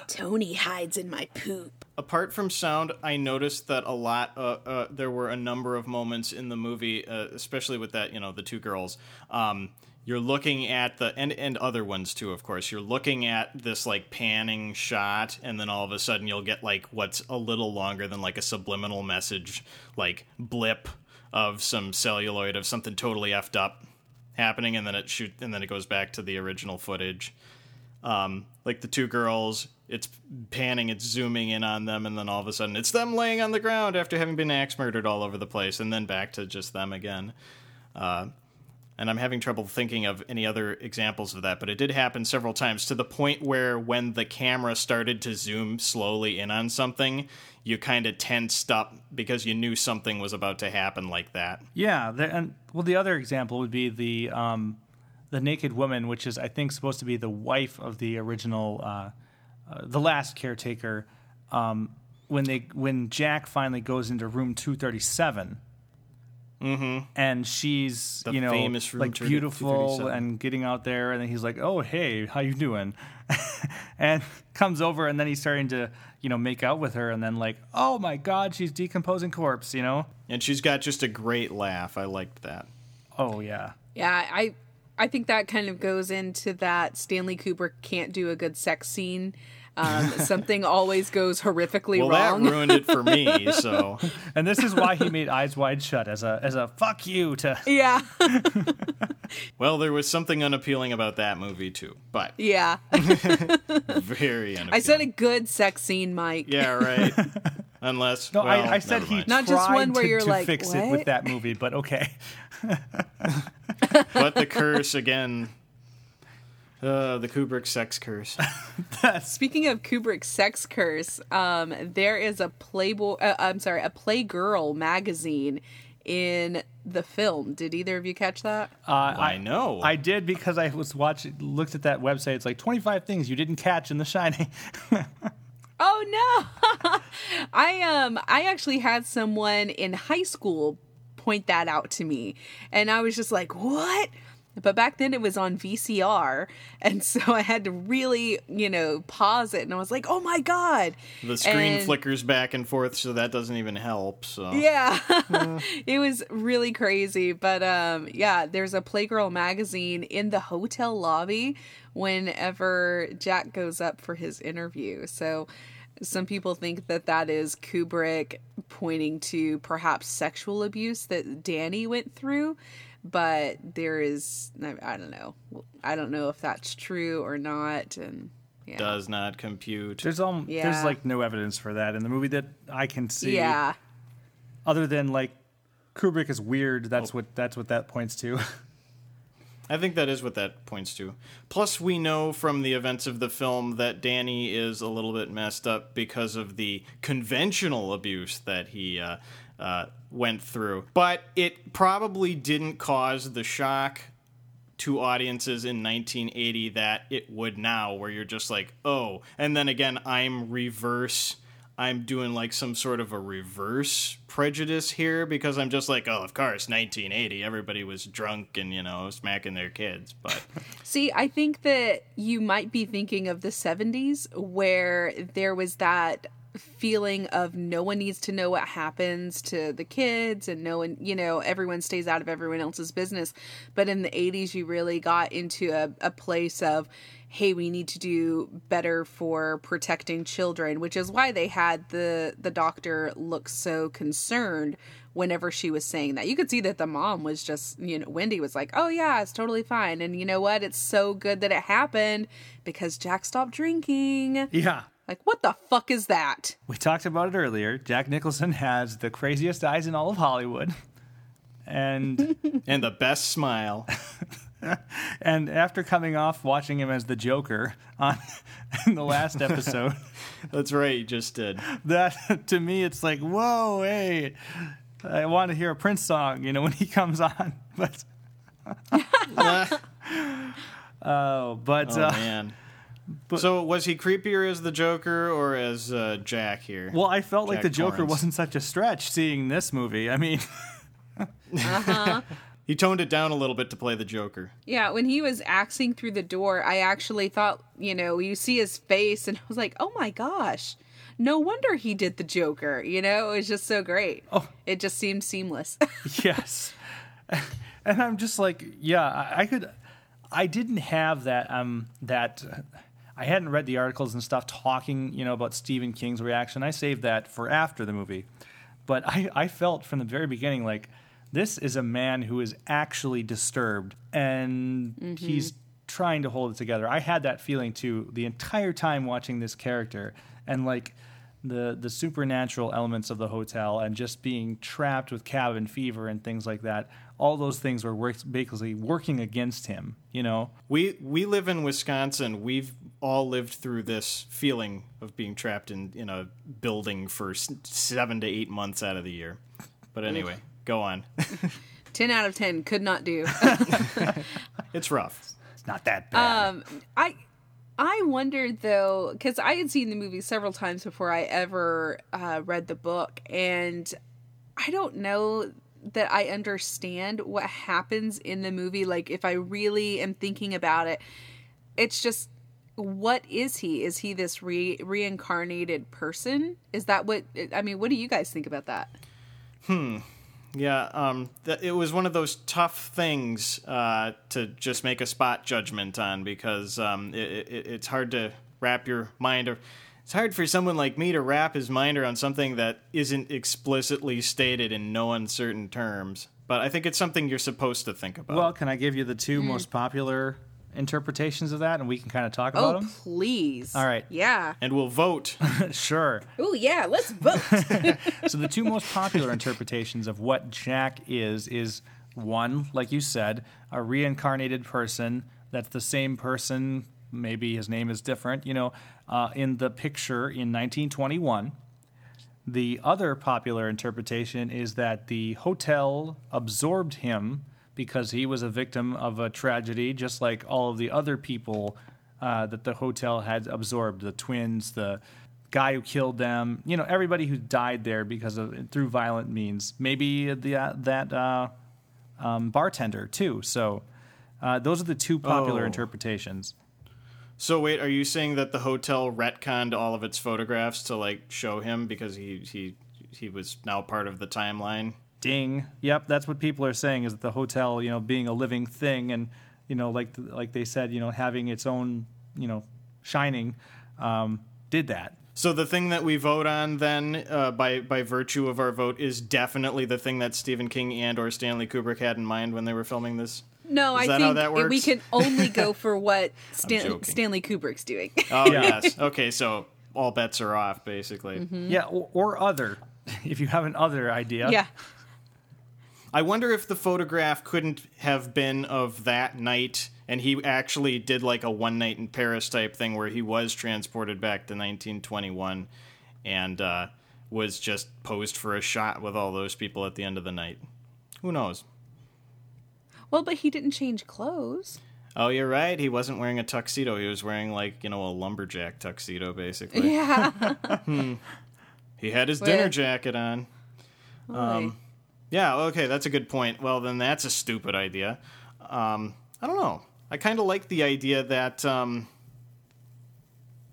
Tony hides in my poop. apart from sound, I noticed that a lot. Uh, uh, there were a number of moments in the movie, uh, especially with that, you know, the two girls. Um, you're looking at the and and other ones too, of course. You're looking at this like panning shot, and then all of a sudden you'll get like what's a little longer than like a subliminal message, like blip of some celluloid of something totally effed up happening, and then it shoot, and then it goes back to the original footage um, like the two girls it's panning it's zooming in on them and then all of a sudden it's them laying on the ground after having been axe murdered all over the place and then back to just them again. Uh, and i'm having trouble thinking of any other examples of that but it did happen several times to the point where when the camera started to zoom slowly in on something you kind of tensed up because you knew something was about to happen like that. Yeah, there, and well, the other example would be the um, the naked woman, which is I think supposed to be the wife of the original, uh, uh, the last caretaker. Um, when they when Jack finally goes into room two and she's The you know famous room like 237. beautiful and getting out there, and then he's like, "Oh hey, how you doing?" and comes over, and then he's starting to you know make out with her, and then like, "Oh my god, she's decomposing corpse," you know? and she's got just a great laugh i liked that Oh yeah. Yeah, I I think that kind of goes into that Stanley Kubrick can't do a good sex scene. Um, something always goes horrifically well wrong. that ruined it for me so And this is why he made Eyes Wide Shut as a as a fuck you to yeah, Well, there was something unappealing about that movie too, but yeah. very unappealing. I said a good sex scene, Mike. Yeah, right. Unless No, well, I, I said never he mind. Not just one where to, you're to like, fix it with "What?" that movie, but okay. but the curse again. Uh, the Kubrick sex curse. Speaking of Kubrick sex curse, um, there is a Playboy. Uh, I'm sorry, a Playgirl magazine in the film. Did either of you catch that? Uh, I know. I did because I was watching, looked at that website. It's like 25 things you didn't catch in The Shining. Oh no! I um I actually had someone in high school point that out to me, and I was just like, "What?" But back then it was on VCR, and so I had to really, you know, pause it, and I was like, "Oh my god!" The screen And- flickers back and forth, so that doesn't even help. So Yeah. it was really crazy. But um yeah, there's a Playgirl magazine in the hotel lobby whenever Jack goes up for his interview. So some people think that that is Kubrick pointing to perhaps sexual abuse that Danny went through, but there is I, I don't know. I don't know if that's true or not and yeah. does not compute. There's um, Yeah. there's like no evidence for that in the movie that I can see. Yeah. Other than like Kubrick is weird. That's what that's what that points to. I think that is what that points to. Plus, we know from the events of the film that Danny is a little bit messed up because of the conventional abuse that he uh, uh, went through. But it probably didn't cause the shock to audiences in 1980 that it would now, where you're just like, oh. And then again, I'm reverse. I'm doing like some sort of a reverse prejudice here because I'm just like, oh, of course, 1980, everybody was drunk and, you know, smacking their kids. But See, I think that you might be thinking of the 70s where there was that feeling of no one needs to know what happens to the kids and no one, you know, everyone stays out of everyone else's business. But in the 80s, you really got into a, a place of, hey, we need to do better for protecting children, which is why they had the the doctor look so concerned whenever she was saying that. You could see that the mom was just, you know, Wendy was like, "Oh yeah, it's totally fine." And you know what? It's so good that it happened because Jack stopped drinking. yeah. Like, what the fuck is that? We talked about it earlier. Jack Nicholson has the craziest eyes in all of Hollywood. And and the best smile. and after coming off watching him as the Joker on in the last episode, That's right, you just did. that to me it's like, whoa, hey, I want to hear a Prince song, you know, when he comes on. But oh, but Oh, uh, man. so was he creepier as the Joker or as uh, Jack here? Well, I felt like the Joker Torrance. wasn't such a stretch seeing this movie. I mean, He toned it down a little bit to play the Joker. Yeah, when he was axing through the door, I actually thought, you know, you see his face, and I was like, oh my gosh, no wonder he did the Joker. You know, it was just so great. Oh. It just seemed seamless. yes. And I'm just like, yeah, I, I could. I didn't have that. Um, that I hadn't read the articles and stuff talking, you know, about Stephen King's reaction. I saved that for after the movie, but I, I felt from the very beginning like this is a man who is actually disturbed and mm-hmm. he's trying to hold it together. I had that feeling too the entire time watching this character and like the the supernatural elements of the hotel and just being trapped with cabin fever and things like that. All those things were work, basically working against him, you know. We we live in Wisconsin. We've all lived through this feeling of being trapped in in a building for seven to eight months out of the year. But anyway, go on. 10 out of 10 could not do. it's rough. It's not that bad. Um, I I wondered though because I had seen the movie several times before I ever uh, read the book, and I don't know that I understand what happens in the movie. Like if I really am thinking about it, it's just what is he? Is he this re- reincarnated person? Is that what I mean? What do you guys think about that? Yeah, um, th- it was one of those tough things uh, to just make a spot judgment on because um, it, it, it's hard to wrap your mind or it's hard for someone like me to wrap his mind around something that isn't explicitly stated in no uncertain terms. But I think it's something you're supposed to think about. well, can I give you the two most popular interpretations of that and we can kind of talk about them. Oh, them? please! All right. yeah. and we'll vote. sure. Oh yeah, let's vote. So the two most popular interpretations of what Jack is is one, like you said, a reincarnated person that's the same person. Maybe his name is different. You know, uh, in the picture in 1921. The other popular interpretation is that the hotel absorbed him because he was a victim of a tragedy, just like all of the other people uh, that the hotel had absorbed the twins, the guy who killed them, you know, everybody who died there because of through violent means. Maybe the, uh, that uh, um, bartender, too. So uh, those are the two popular Oh. interpretations. so wait, are you saying that the hotel retconned all of its photographs to like show him because he he he was now part of the timeline? Ding. Yep, that's what people are saying is that the hotel, you know, being a living thing and, you know, like like they said, you know, having its own, you know, shining, um, did that. So the thing that we vote on then, uh, by by virtue of our vote, is definitely the thing that Stephen King and or Stanley Kubrick had in mind when they were filming this. No, Is I that think how that we works? can only go for what Stan- Stanley Kubrick's doing. Oh yes, okay. So all bets are off, basically. Yeah, or, or other, if you have an other idea. yeah. I wonder if the photograph couldn't have been of that night, and he actually did like a one night in Paris type thing where he was transported back to 1921, and uh, was just posed for a shot with all those people at the end of the night. Who knows? Well, but he didn't change clothes. Oh, you're right. He wasn't wearing a tuxedo. He was wearing like you know a lumberjack tuxedo, basically. Yeah. He had his dinner Well- jacket on. Boy. Yeah, okay, that's a good point. Well, then that's a stupid idea. Um, I don't know. I kind of like the idea that um,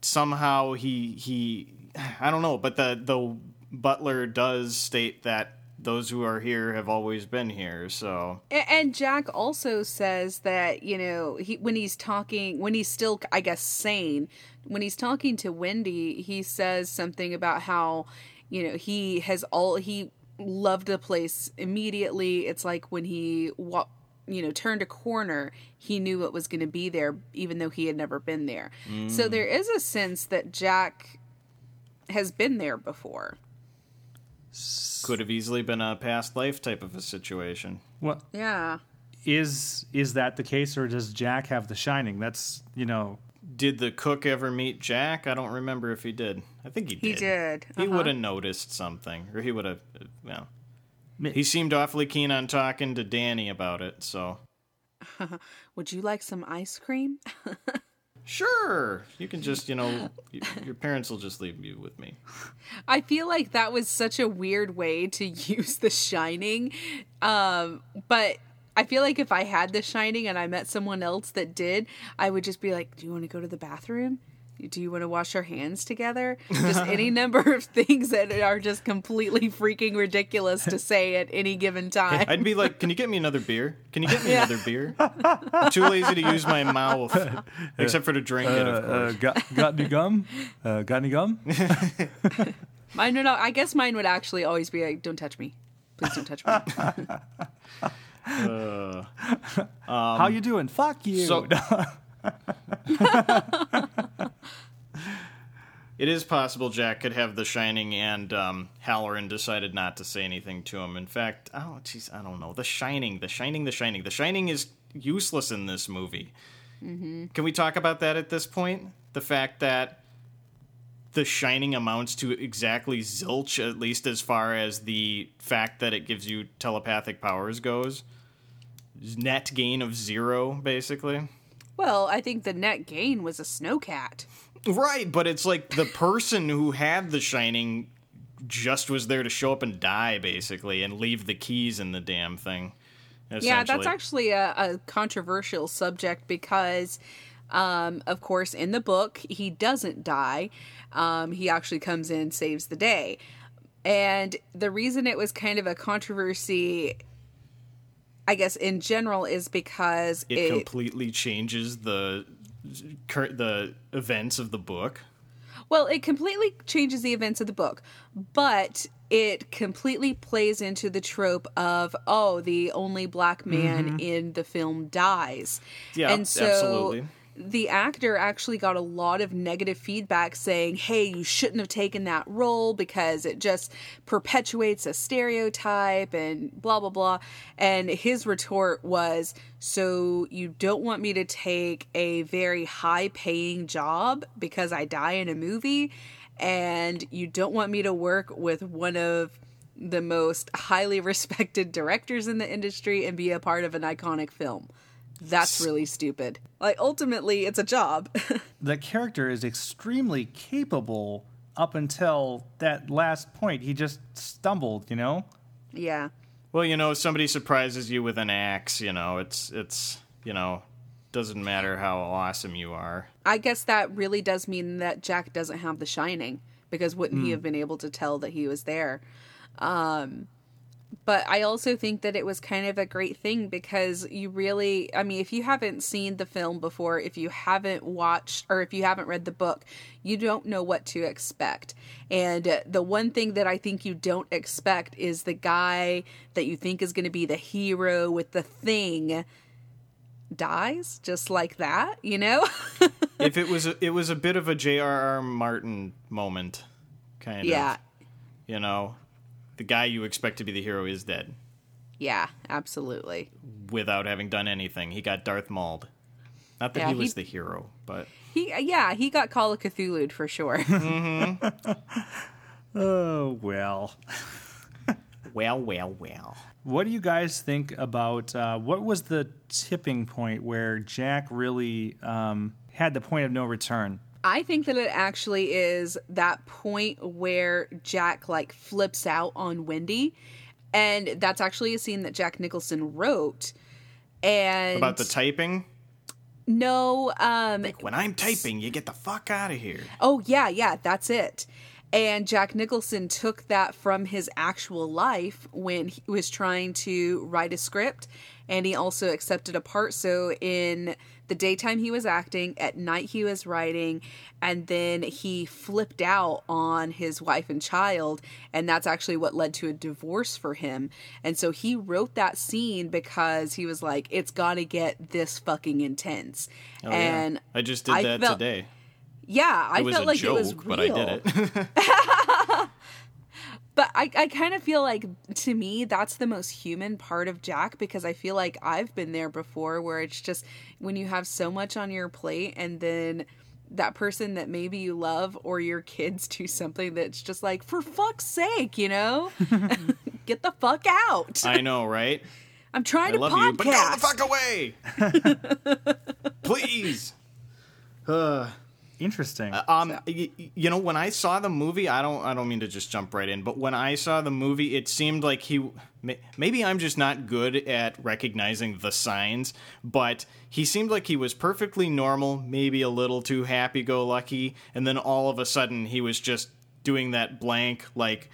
somehow he he I don't know, but the the butler does state that those who are here have always been here. So And Jack also says that, you know, he when he's talking, when he's still, I guess, sane, when he's talking to Wendy, he says something about how, you know, he has all, he loved the place immediately. It's like when he, wa- you know, turned a corner, he knew it was going to be there, even though he had never been there. So mm. there is a sense that Jack has been there before. could have easily been a past life type of a situation. Well, Yeah. is is that the case, or does Jack have the shining? That's you know, Did the cook ever meet Jack? I don't remember if he did. I think he did. He did. He Uh-huh. would have noticed something, or he would have. uh, Well, he seemed awfully keen on talking to Danny about it. So Would you like some ice cream? Sure, you can just, you know, your parents will just leave you with me. I feel like that was such a weird way to use The Shining. Um, but I feel like if I had The Shining and I met someone else that did, I would just be like, Do you want to go to the bathroom? Do you want to wash our hands together? Just any number of things that are just completely freaking ridiculous to say at any given time. I'd be like, "Can you get me another beer? Can you get me another beer?" I'm too lazy to use my mouth, except for to drink it, of course. Uh, got, got any gum? Uh, got any gum? Mine would, I guess mine would actually always be like, Don't touch me. Please don't touch me. Uh, How you doing? Fuck you. so- it is possible Jack could have The Shining and um, Hallorann decided not to say anything to him. In fact, oh, jeez, I don't know. The Shining, The Shining, The Shining. The Shining is useless in this movie. Can we talk about that at this point? The fact that The Shining amounts to exactly zilch, at least as far as the fact that it gives you telepathic powers goes. Net gain of zero, basically. well, I think the net gain was a snowcat. Right, but it's like the person who had the shining just was there to show up and die, basically, and leave the keys in the damn thing. Yeah, that's actually a, a controversial subject because, um, of course, in the book, he doesn't die. Um, he actually comes in, saves the day. And the reason it was kind of a controversy, I guess, in general, is because it, it, completely changes the the events of the book. Well, it completely changes the events of the book, but it completely plays into the trope of oh, the only black man in the film dies. Mm-hmm. Yeah, and so absolutely. The actor actually got a lot of negative feedback saying, "Hey, you shouldn't have taken that role because it just perpetuates a stereotype and blah blah blah." And his retort was, "So you don't want me to take a very high-paying job because I die in a movie, and you don't want me to work with one of the most highly respected directors in the industry and be a part of an iconic film." That's really stupid. Like ultimately it's a job. the character is extremely capable up until that last point. He just stumbled, you know? yeah. Well, you know, if somebody surprises you with an axe, you know, it's it's you know, doesn't matter how awesome you are. I guess that really does mean that Jack doesn't have the shining because wouldn't he have been able to tell that he was there? Um but I also think that it was kind of a great thing because you really, I mean, if you haven't seen the film before, if you haven't watched or if you haven't read the book, you don't know what to expect. And the one thing that I think you don't expect is the guy that you think is going to be the hero with the thing dies just like that, you know? if it was a, it was a bit of a J.R.R. Martin moment, kind yeah. of. You know, the guy you expect to be the hero is dead Yeah, absolutely. without having done anything. He got Darth Mauled. Not that Yeah, he was he- the hero, but He yeah, he got Call of Cthulhu for sure. Oh, well. well, well, well. What do you guys think about uh, what was the tipping point where Jack really um, had the point of no return? I think that it actually is that point where Jack like flips out on Wendy. And that's actually a scene that Jack Nicholson wrote. And About the typing? no, um When I'm typing, you get the fuck out of here. Oh, yeah, yeah, that's it. And Jack Nicholson took that from his actual life when he was trying to write a script. And he also accepted a part. So in the daytime, he was acting, at night, he was writing. And then he flipped out on his wife and child. And that's actually what led to a divorce for him. And so he wrote that scene because he was like, it's got to get this fucking intense. Oh, and yeah. I just did I that felt- today. yeah, I It was felt like joke, it was real. but I did it. But I, I kind of feel like to me that's the most human part of Jack because I feel like I've been there before where it's just when you have so much on your plate and then that person that maybe you love or your kids do something that's just like for fuck's sake, you know? Get the fuck out. I know, right? I'm I, trying to love you, but go the fuck away! Please. Uh, Interesting. um, y- y- you know, when I saw the movie, I don't, I don't mean to just jump right in, but when I saw the movie, it seemed like he, maybe I'm just not good at recognizing the signs, but he seemed like he was perfectly normal, maybe a little too happy-go-lucky, and then all of a sudden he was just doing that blank, like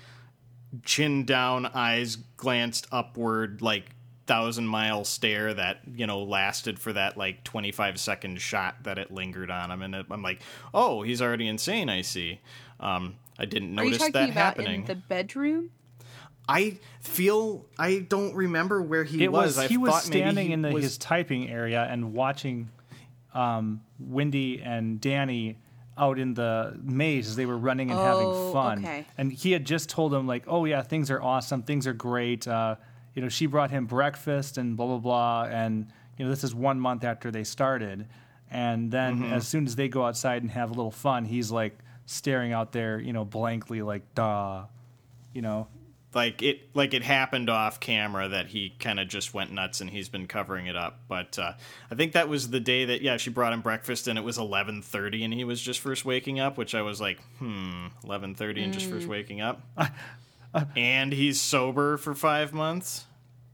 chin down, eyes glanced upward, like thousand mile stare that you know lasted for that like 25 second shot that it lingered on him and it, i'm like oh he's already insane i see um i didn't Are you notice talking that about happening in the bedroom? i feel i don't remember where he it was, I he was thought maybe standing he in the, was- his typing area and watching um, Wendy and Danny out in the maze as they were running and Oh, having fun. okay. And he had just told them like, "Oh yeah, things are awesome, things are great." Uh, you know, she brought him breakfast and blah blah blah. And you know, this is one month after they started. And then Mhm. as soon as they go outside and have a little fun, he's like staring out there, you know, blankly, like, "Duh," you know. like it like it happened off camera that he kind of just went nuts and he's been covering it up but uh, i think that was the day that yeah she brought him breakfast and it was 11.30 and he was just first waking up which i was like hmm 11.30 and just first Mm. waking up and he's sober for five months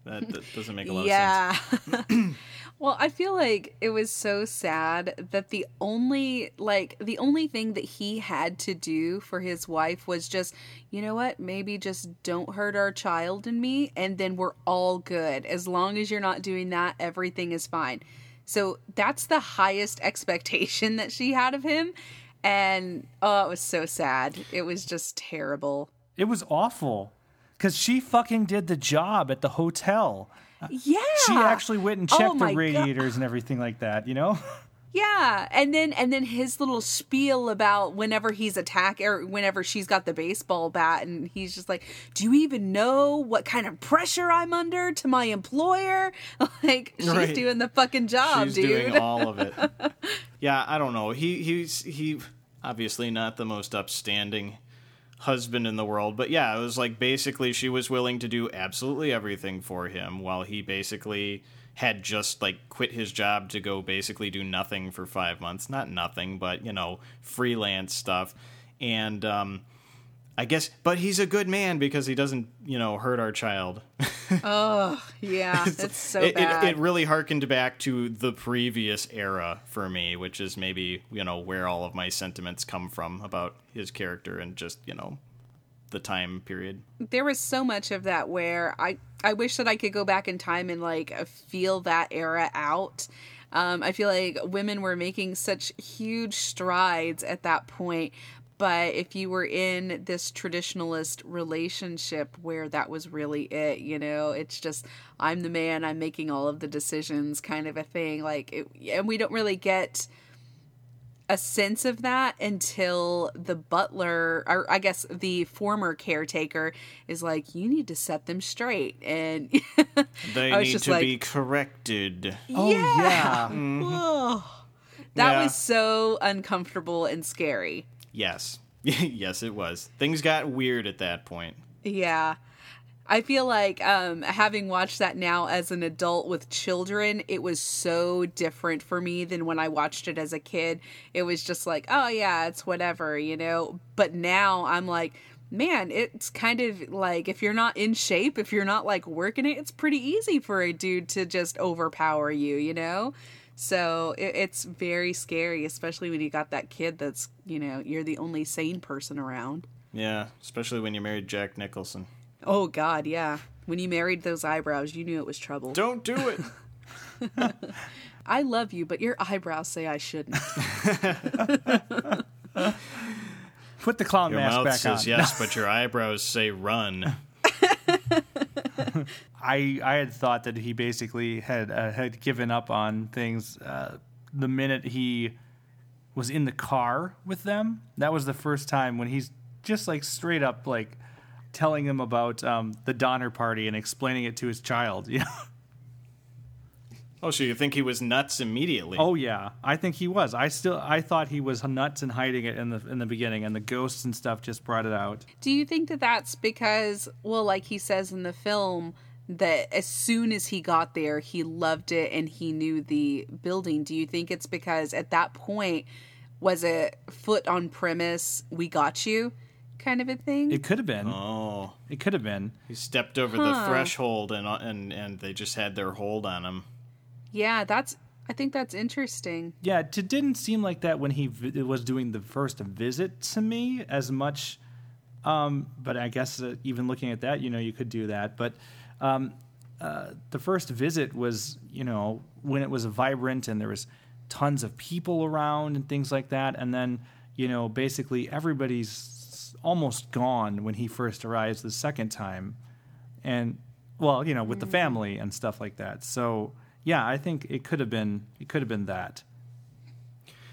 that, that doesn't make a lot of sense yeah. well, I feel like it was so sad that the only like the only thing that he had to do for his wife was just, you know what? Maybe just don't hurt our child and me and then we're all good. As long as you're not doing that, everything is fine. So that's the highest expectation that she had of him. And oh, it was so sad. It was just terrible. It was awful because she fucking did the job at the hotel. Uh, yeah. She actually went and Oh checked my the God. radiators and everything like that, you know? Yeah, and then and then his little spiel about whenever he's attack or whenever she's got the baseball bat and he's just like, "Do you even know what kind of pressure I'm under to my employer?" Like she's Right. doing the fucking job, she's dude. doing all of it yeah i don't know he he's he obviously not the most upstanding husband in the world but yeah it was like basically she was willing to do absolutely everything for him while he basically had just like quit his job to go basically do nothing for five months. Not nothing but you know freelance stuff. And um i guess but he's a good man because he doesn't you know hurt our child oh, yeah, it's so it, bad. It, it really harkened back to the previous era for me, which is maybe you know where all of my sentiments come from about his character and just you know the time period. there was so much of that where I I wish that I could go back in time and like uh, feel that era out. Um, I feel like women were making such huge strides at that point, but if you were in this traditionalist relationship where that was really it, you know, it's just I'm the man, I'm making all of the decisions, kind of a thing. Like, it, and we don't really get a sense of that until the butler or I guess the former caretaker is like you need to set them straight and They need just to like, be corrected. Oh, yeah. Whoa. Mm-hmm. that Yeah. was so uncomfortable and scary Yes, yes, it was. Things got weird at that point. yeah I feel like um, having watched that now as an adult with children, it was so different for me than when I watched it as a kid. It was just like, oh, yeah, it's whatever, you know? But now I'm like, man, it's kind of like if you're not in shape, if you're not like working it, it's pretty easy for a dude to just overpower you, you know? So it, it's very scary, especially when you got that kid that's, you know, you're the only sane person around. Yeah, especially when you married Jack Nicholson. Oh God, yeah. When you married those eyebrows, you knew it was trouble. Don't do it. I love you, but your eyebrows say I shouldn't. Put the clown Your mask mouth back says on. yes, but your eyebrows say run. I I had thought that he basically had uh, had given up on things uh, the minute he was in the car with them. That was the first time when he's just like straight up like telling them about um, the Donner Party and explaining it to his child. Know? Oh, so you think he was nuts immediately? Oh yeah, I think he was. I still I thought he was nuts and hiding it in the in the beginning, and the ghosts and stuff just brought it out. Do you think that that's because, well, like he says in the film, that as soon as he got there, he loved it and he knew the building. Do you think it's because at that point was it foot on premise, we got you kind of a thing? It could have been. Oh, It could have been. he stepped over the threshold and uh, and and they just had their hold on him. Yeah, that's I think that's interesting. Yeah, it didn't seem like that when he vi- was doing the first visit to me as much. Um, but I guess uh, even looking at that, you know, you could do that. But um, uh, the first visit was, you know, when it was vibrant and there was tons of people around and things like that. And then, you know, basically everybody's almost gone when he first arrives the second time. And, well, you know, with the family and stuff like that. So, yeah, I think it could have been, it could have been that.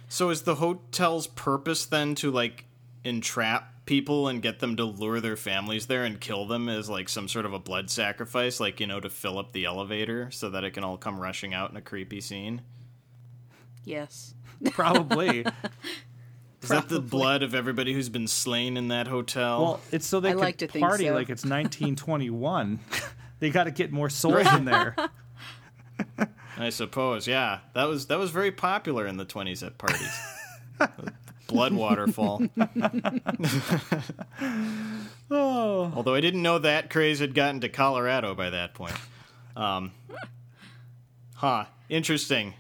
So is the hotel's purpose then to like entrap people and get them to lure their families there and kill them as like some sort of a blood sacrifice, like you know, to fill up the elevator so that it can all come rushing out in a creepy scene? Yes. Probably. Is that the blood of everybody who's been slain in that hotel? well, it's so they I could like to party so. like it's 1921. they got to get more souls in there. I suppose, yeah. That was that was very popular in the twenties at parties. Blood waterfall. Oh, Although I didn't know that craze had gotten to Colorado by that point. Um, huh. Interesting.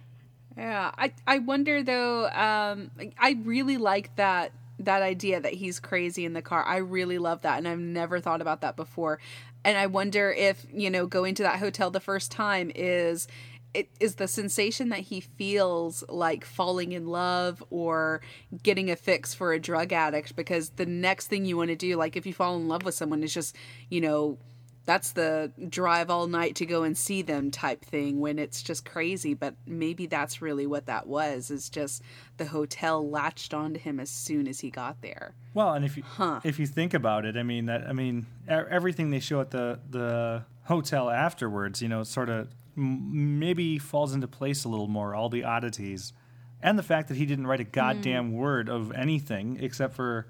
Yeah, I I wonder though. Um, I really like that that idea that he's crazy in the car. I really love that, and I've never thought about that before. And I wonder if you know going to that hotel the first time is it is the sensation that he feels like falling in love or getting a fix for a drug addict because the next thing you want to do like if you fall in love with someone is just you know that's the drive all night to go and see them type thing when it's just crazy. But maybe that's really what that was is just the hotel latched onto him as soon as he got there. Well, and if you if you think about it, I mean that I mean everything they show at the the hotel afterwards, you know, sort of maybe falls into place a little more. All the oddities, and the fact that he didn't write a goddamn mm. word of anything except for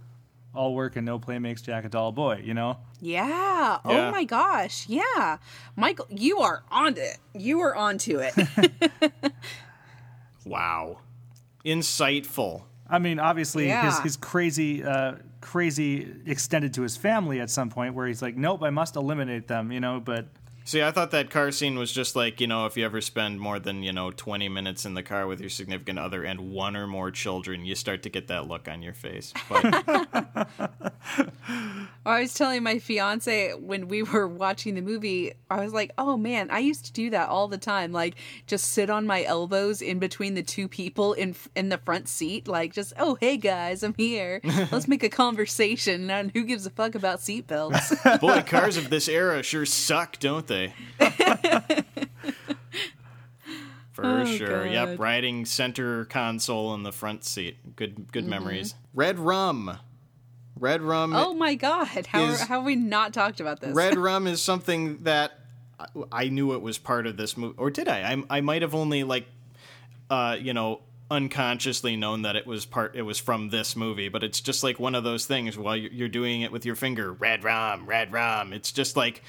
all work and no play makes Jack a dull boy. You know. yeah. Yeah. oh my gosh yeah michael you are on it you are onto it Wow. Insightful. I mean, obviously, his his crazy, uh, crazy extended to his family at some point, where he's like, "Nope, I must eliminate them," you know. But See, I thought that car scene was just like, you know, if you ever spend more than, you know, 20 minutes in the car with your significant other and one or more children, you start to get that look on your face. But I was telling my fiance when we were watching the movie, I was like, "Oh man, I used to do that all the time. Like just sit on my elbows in between the two people in in the front seat, like just, "Oh, hey guys, I'm here. Let's make a conversation and who gives a fuck about seatbelts." boy, cars of this era sure suck, don't they? For Oh, sure. Yep, riding center console in the front seat. Good Mm-hmm. good memories. Red rum. Red rum oh my god, how Is- how have we not talked about this? Red rum is something that I- knew it was part of this movie, or did I? I, I might have only like, uh, you know, unconsciously known that it was part. It was from this movie, but it's just like one of those things. While you're you're doing it with your finger, red rum, red rum. It's just like,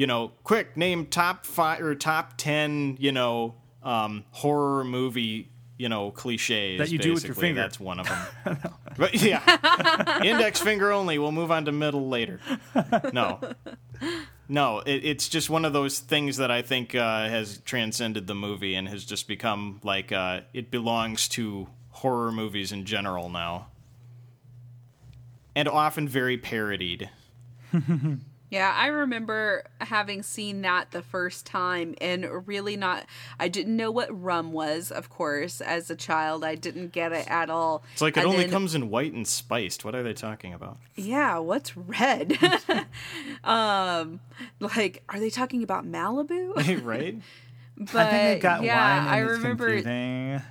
you know, quick name top five or top ten, you know, um, horror movie. You know, cliches That you do with your finger. That's one of them. but yeah, index finger only. We'll move on to middle later. No, no, it, it's just one of those things that I think uh, has transcended the movie and has just become like uh, it belongs to horror movies in general now, and often very parodied. Yeah, I remember having seen that the first time and really not I didn't know what rum was, of course, as a child. I didn't get it at all. It's like it And only then- comes in white and spiced. What are they talking about? Yeah, what's red? um like are they talking about Malibu? right? But I think it got yeah, wine and I it's remember confusing.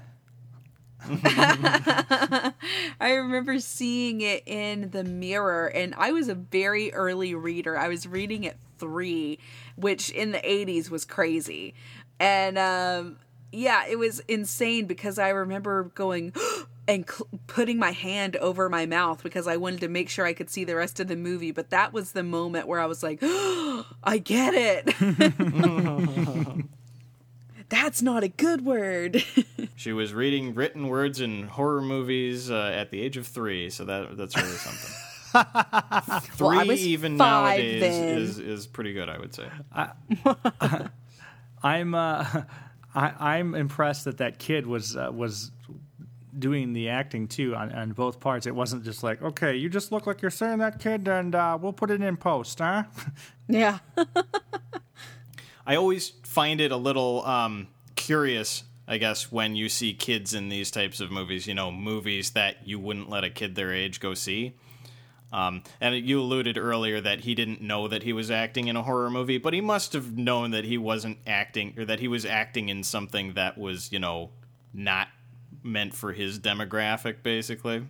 I remember seeing it in the mirror, and I was a very early reader. I was reading at three, which in the 80s was crazy. And um, yeah, it was insane because I remember going, and cl- putting my hand over my mouth because I wanted to make sure I could see the rest of the movie. But that was the moment where I was like, I get it. That's not a good word. She was reading written words in horror movies uh, at the age of three, so that that's really something. three, Well, I was even five nowadays, then. is is pretty good, I would say. I'm uh, I, I'm impressed that that kid was uh, was doing the acting too on, on both parts. It wasn't just like, okay, you just look like you're saying that kid, and uh, we'll put it in post, huh? yeah. I always find it a little um, curious, I guess, when you see kids in these types of movies. You know, movies that you wouldn't let a kid their age go see. Um, and you alluded earlier that he didn't know that he was acting in a horror movie, but he must have known that he wasn't acting, or that he was acting in something that was, you know, not meant for his demographic, basically.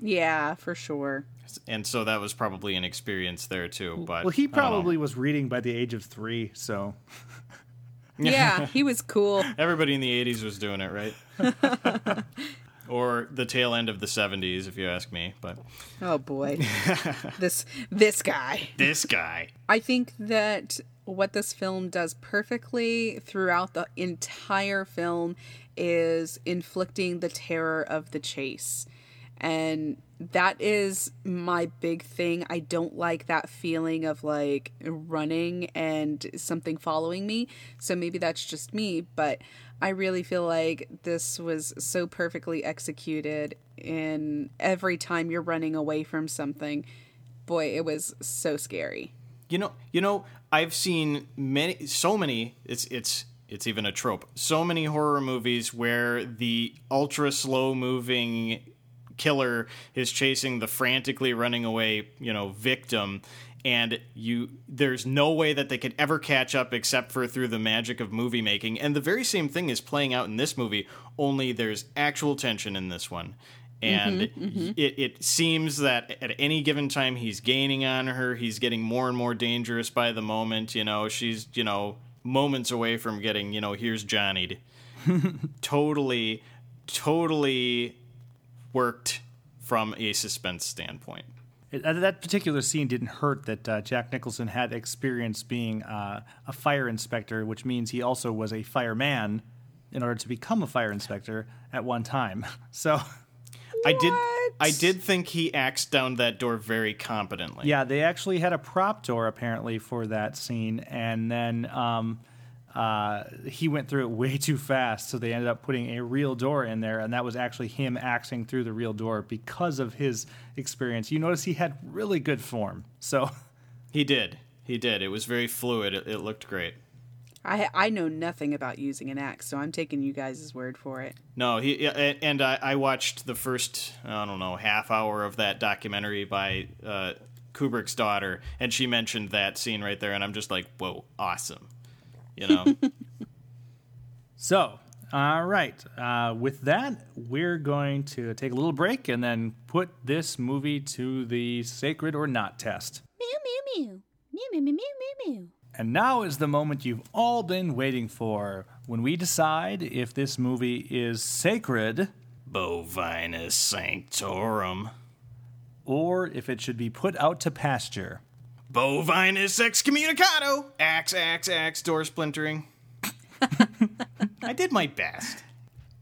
Yeah, for sure. And so that was probably an experience there too. But well, he I don't know. probably was reading by the age of three, so Yeah, he was cool. Everybody in the 80s was doing it, right? or the tail end of the 70s, if you ask me. But Oh boy. this this guy. this guy. I think that what this film does perfectly throughout the entire film is inflicting the terror of the chase. And that is my big thing. I don't like that feeling of like running and something following me. So maybe that's just me, but I really feel like this was so perfectly executed in every time you're running away from something. Boy, it was so scary. You know, you know, I've seen many, so many. It's it's it's even a trope. So many horror movies where the ultra slow moving killer is chasing the frantically running away, you know, victim, and you there's no way that they could ever catch up except for through the magic of movie making. And the very same thing is playing out in this movie, only there's actual tension in this one. And mm-hmm, mm-hmm. It, it seems that at any given time he's gaining on her, he's getting more and more dangerous by the moment. You know, she's, you know, moments away from getting, you know, here's Johnny. totally, totally worked from a suspense standpoint. It, uh, that particular scene didn't hurt that uh, Jack Nicholson had experience being uh, a fire inspector, which means he also was a fireman in order to become a fire inspector at one time. So, I did I did think he axed down that door very competently. yeah, they actually had a prop door apparently for that scene, and then um, uh, he went through it way too fast, so they ended up putting a real door in there, and that was actually him axing through the real door because of his experience. You notice he had really good form, so. He did. He did. It was very fluid. It, it looked great. I I know nothing about using an axe, so I'm taking you guys' word for it. No, he and I, I watched the first I don't know half hour of that documentary by uh, Kubrick's daughter, and she mentioned that scene right there, and I'm just like, whoa, awesome, you know. So, all right. Uh, with that, we're going to take a little break and then put this movie to the sacred or not test. Mew mew mew. Mew mew mew mew mew mew. And now is the moment you've all been waiting for when we decide if this movie is sacred Bovinus sanctorum, or if it should be put out to pasture. Bovinus excommunicado, axe, axe, axe, door splintering. I did my best.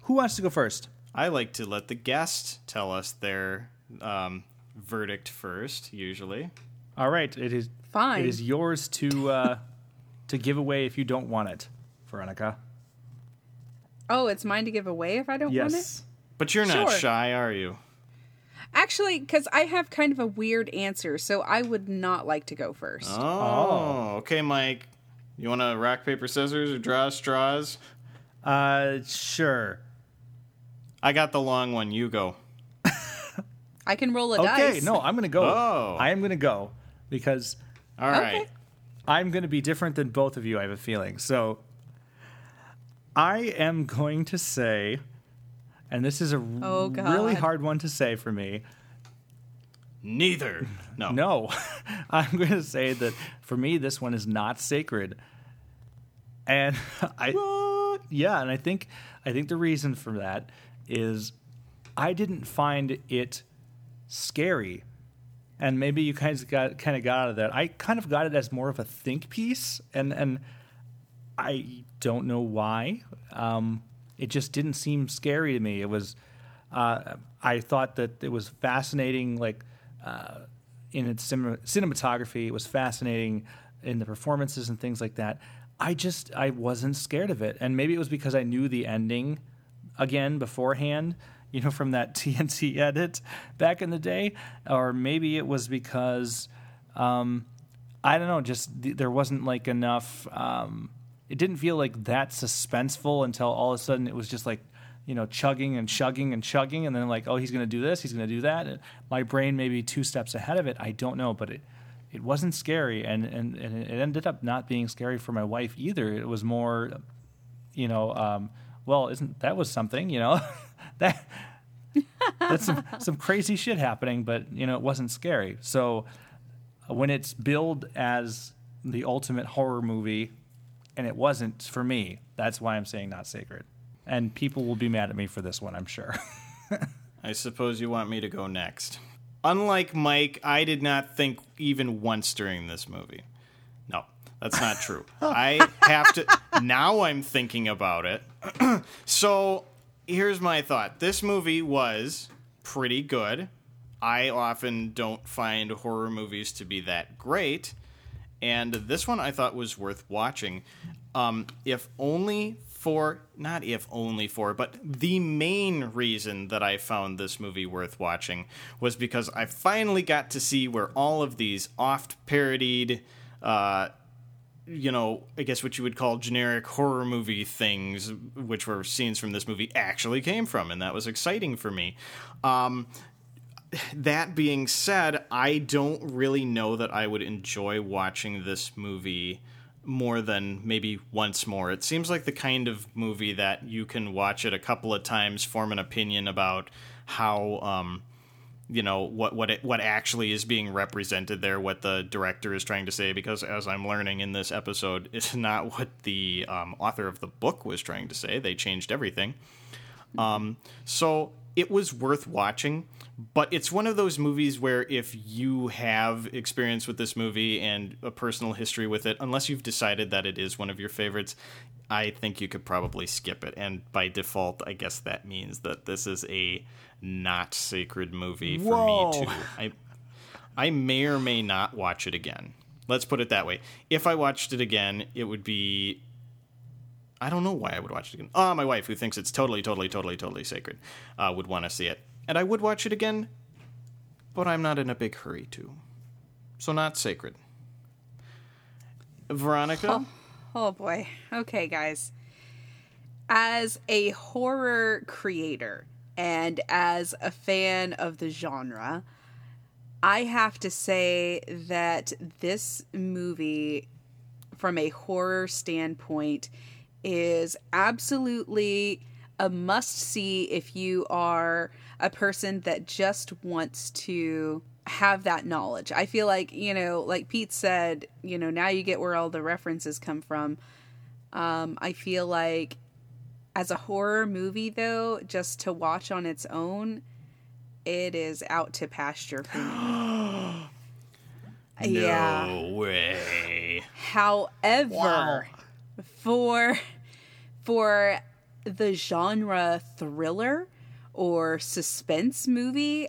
Who wants to go first? I like to let the guest tell us their um, verdict first, usually. All right, it is Fine. It is yours to uh, to give away if you don't want it, Veronica. Oh, it's mine to give away if I don't want it? Yes. But you're not Sure. shy, are you? Actually, because I have kind of a weird answer, so I would not like to go first. Oh, okay, Mike. You want to rock, paper, scissors or draw straws? Uh, sure. I got the long one. You go. I can roll a Okay, dice. Okay, no, I'm gonna go. Oh. I am gonna go because All right. I'm going to be different than both of you, I have a feeling. So I am going to say, and this is a Oh, really hard one to say for me. Neither. No. No, I'm going to say that for me, this one is not sacred. And I, yeah, and I think I think the reason for that is I didn't find it scary. And maybe you guys got kind of got out of that. I kind of got it as more of a think piece, and and I don't know why. Um, it just didn't seem scary to me. It was. Uh, I thought that it was fascinating, like uh, in its cin- cinematography. It was fascinating in the performances and things like that. I just I wasn't scared of it, and maybe it was because I knew the ending again beforehand. You know, from that TNT edit back in the day, or maybe it was because um, I don't know. Just th- there wasn't like enough. Um, it didn't feel like that suspenseful until all of a sudden it was just like you know chugging and chugging and chugging, and then like oh he's going to do this, he's going to do that. And my brain maybe two steps ahead of it. I don't know, but it it wasn't scary, and, and, and it ended up not being scary for my wife either. It was more, you know, um, well, isn't that was something, you know, that that's some some crazy shit happening, but you know, it wasn't scary. So when it's billed as the ultimate horror movie, and it wasn't for me, that's why I'm saying not sacred. And people will be mad at me for this one, I'm sure. I suppose you want me to go next. Unlike Mike, I did not think even once during this movie. No, that's not true. I have to. Now I'm thinking about it. so here's my thought this movie was pretty good. I often don't find horror movies to be that great. And this one I thought was worth watching. Um, if only for not if only for but the main reason that I found this movie worth watching was because I finally got to see where all of these oft parodied uh, you know, I guess what you would call generic horror movie things, which were scenes from this movie, actually came from, and that was exciting for me. Um, that being said, I don't really know that I would enjoy watching this movie more than maybe once more. It seems like the kind of movie that you can watch it a couple of times, form an opinion about how um, you know what what it, what actually is being represented there, what the director is trying to say. Because as I'm learning in this episode, it's not what the um, author of the book was trying to say. They changed everything. Um, so it was worth watching but it's one of those movies where if you have experience with this movie and a personal history with it, unless you've decided that it is one of your favorites, I think you could probably skip it. And by default, I guess that means that this is a not sacred movie for Whoa. me too. I I may or may not watch it again. Let's put it that way. If I watched it again, it would be I don't know why I would watch it again. Ah, my wife, who thinks it's totally, totally, totally, totally sacred, uh, would want to see it. And I would watch it again, but I'm not in a big hurry to. So, not sacred. Veronica? Oh, oh boy. Okay, guys. As a horror creator and as a fan of the genre, I have to say that this movie, from a horror standpoint, is absolutely a must see if you are a person that just wants to have that knowledge. I feel like, you know, like Pete said, you know, now you get where all the references come from. Um, I feel like as a horror movie, though, just to watch on its own, it is out to pasture for me. yeah. No way. However, for for the genre thriller or suspense movie,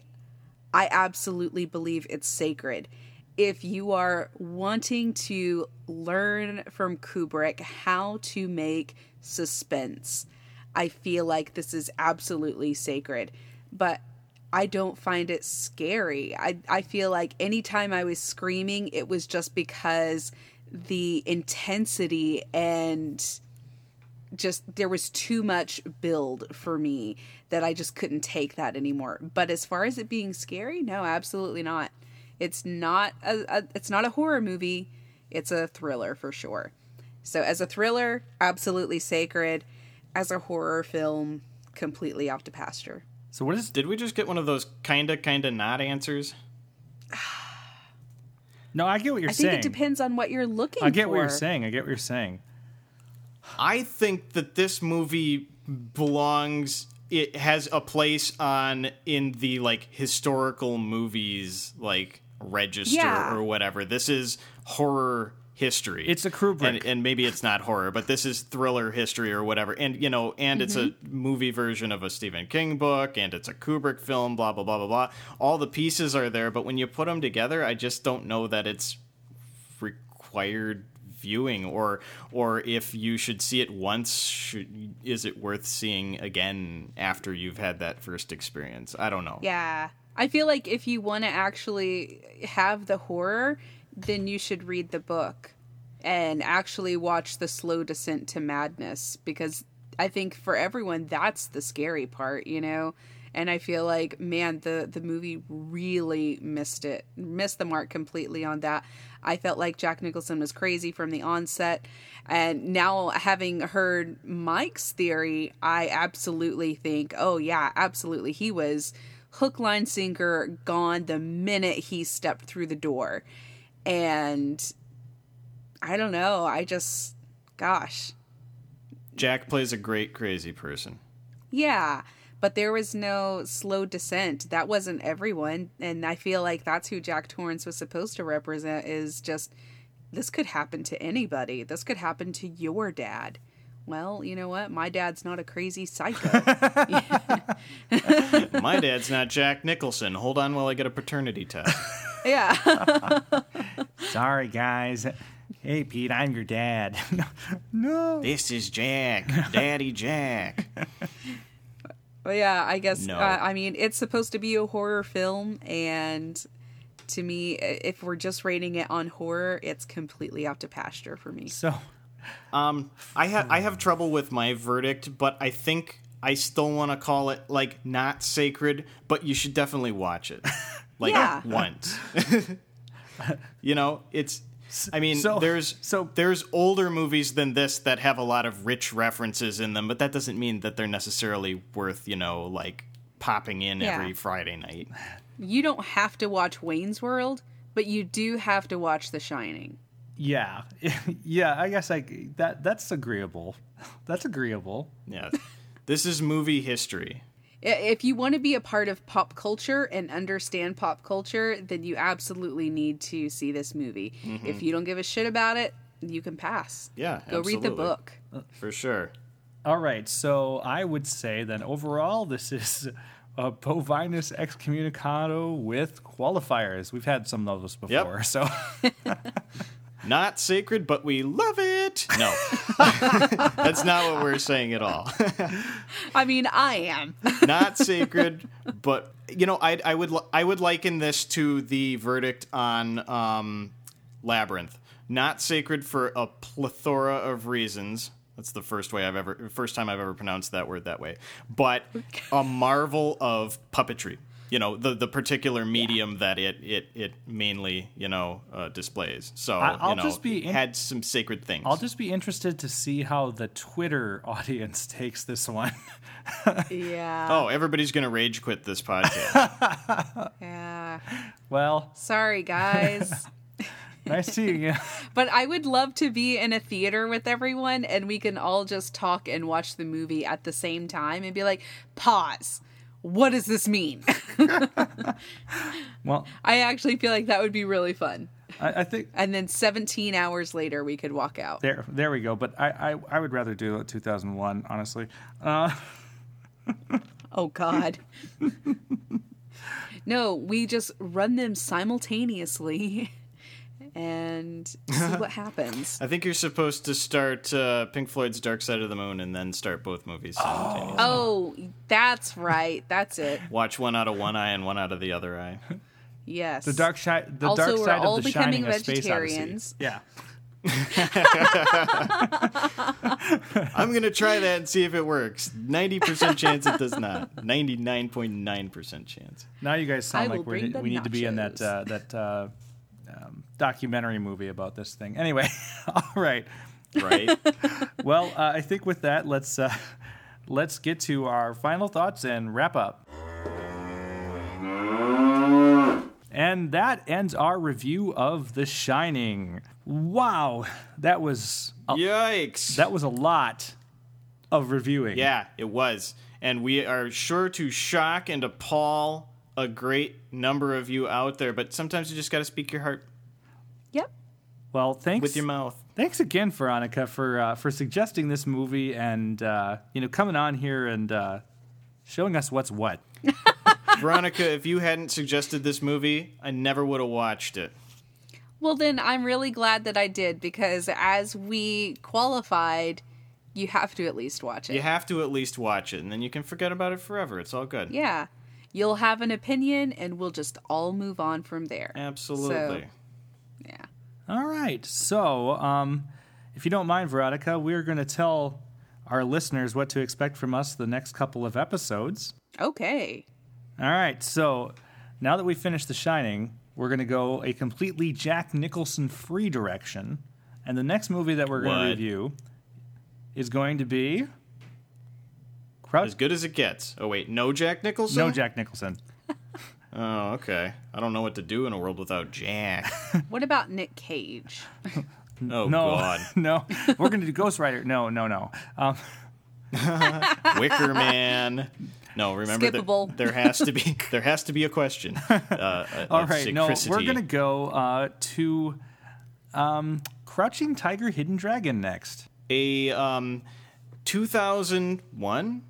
I absolutely believe it's sacred. If you are wanting to learn from Kubrick how to make suspense, I feel like this is absolutely sacred. But I don't find it scary. I, I feel like anytime I was screaming, it was just because the intensity and just there was too much build for me that I just couldn't take that anymore. But as far as it being scary, no, absolutely not. It's not a, a it's not a horror movie. It's a thriller for sure. So as a thriller, absolutely sacred. As a horror film, completely off to pasture. So what is? Did we just get one of those kinda, kinda not answers? No, I get what you're saying. I think it depends on what you're looking I get for. what you're saying. I get what you're saying. I think that this movie belongs it has a place on in the like historical movies like register Yeah. or whatever. This is horror history. It's a Kubrick. and, and maybe it's not horror, but this is thriller history or whatever. And you know, and it's a mm-hmm. movie version of a Stephen King book, and it's a Kubrick film. Blah blah blah blah blah. All the pieces are there, but when you put them together, I just don't know that it's required viewing or or if you should see it once should is it worth seeing again after you've had that first experience i don't know Yeah. I feel like if you want to actually have the horror, then you should read the book and actually watch The Slow Descent to Madness because I think for everyone that's the scary part, you know. And I feel like man, the the movie really missed it. Missed the mark completely on that. I felt like Jack Nicholson was crazy from the onset. And now having heard Mike's theory, I absolutely think, oh yeah, absolutely he was hook line sinker gone the minute he stepped through the door and i don't know i just gosh jack plays a great crazy person yeah but there was no slow descent that wasn't everyone and i feel like that's who jack torrance was supposed to represent is just this could happen to anybody. This could happen to your dad. Well you know what? My dad's not a crazy psycho. My dad's not jack nicholson. Hold on while i get a paternity test. Yeah. Sorry, guys. Hey, Pete, I'm your dad. no. this is jack. Daddy jack Well, yeah, I guess. No. Uh, I mean, it's supposed to be a horror film, and to me, if we're just rating it on horror, it's completely out to pasture for me. So, Um, I have I have trouble with my verdict, but I think I still want to call it like not sacred, but you should definitely watch it, like Yeah. once. you know, it's. I mean, So- there's so- there's older movies than this that have a lot of rich references in them, but that doesn't mean that they're necessarily worth you know like popping in Yeah. every Friday night. You don't have to watch Wayne's World, but you do have to watch The Shining. yeah. yeah, I guess I that that's agreeable. That's agreeable. Yeah, this is movie history. I- If you want to be a part of pop culture and understand pop culture, then you absolutely need to see this movie. Mm-hmm. If you don't give a shit about it, you can pass. Yeah, Go read the book. For sure. All right, so I would say then overall this is a bovinus excommunicado with qualifiers. We've had some of those before, so Not sacred, but we love it. No, that's not what we're saying at all. I mean, I am. not sacred, but you know, I I would I would liken this to the verdict on um, Labyrinth. Not sacred for a plethora of reasons. That's the first way I've ever first time I've ever pronounced that word that way. But a marvel of puppetry. You know, the the particular medium that it it it mainly, you know, uh, displays. So, I- I'll you know, just be in- had some sacred things. I'll just be interested to see how the Twitter audience takes this one. Yeah. Oh, everybody's going to rage quit this podcast. Yeah. well, Sorry, guys. nice seeing you. But I would love to be in a theater with everyone and we can all just talk and watch the movie at the same time and be like, pause. What does this mean? Well, I actually feel like that would be really fun. I, I think And then 17 hours later, we could walk out. there there we go. But I I, I would rather do it 2001, honestly. Uh, Oh, God. no, we just run them simultaneously and see what happens. I think you're supposed to start uh, Pink Floyd's Dark Side of the Moon and then start both movies simultaneously. Oh, that's right. That's it. Watch one out of one eye and one out of the other eye. Yes. the dark side the Also, dark we're side all of the becoming shining a space odyssey. vegetarians. Yeah. I'm going to try that and see if it works. 90% chance it does not. 99.9% chance. Now you guys sound I like we're, bring we need to be in that uh, that uh, um, documentary movie about this thing. Anyway, all right. Right? Well, uh, I think with that, let's uh, let's get to our final thoughts and wrap up. And that ends our review of The Shining. Wow, that was a, Yikes. that was a lot of reviewing. yeah, it was. and we are sure to shock and appall a great number of you out there. But sometimes you just got to speak your heart. Well, thanks with your mouth. Thanks again, Veronica, for uh, for suggesting this movie and uh, you know coming on here and uh, showing us what's what. Veronica, if you hadn't suggested this movie, I never would have watched it. Well, then I'm really glad that I did because as we qualified, you have to at least watch it. You have to at least watch it, and then you can forget about it forever. It's all good. Yeah. You'll have an opinion and we'll just all move on from there. Absolutely. So, yeah. All right. So, um, if you don't mind, Veronica, we're going to tell our listeners what to expect from us the next couple of episodes. Okay. All right. So, now that we've finished The Shining, we're going to go a completely Jack Nicholson free direction. And the next movie that we're going to review is going to be. Crouch- As good as it gets. Oh wait, no Jack Nicholson. no Jack Nicholson. Oh, okay. I don't know what to do in a world without Jack. What about Nick Cage? Oh no, God, no. We're going to do Ghost Rider. No, no, no. Um, Wicker Man. No, remember that there has to be there has to be a question. Uh, all of right. No, we're going to go uh, to um, Crouching Tiger, Hidden Dragon next. a um, 2001,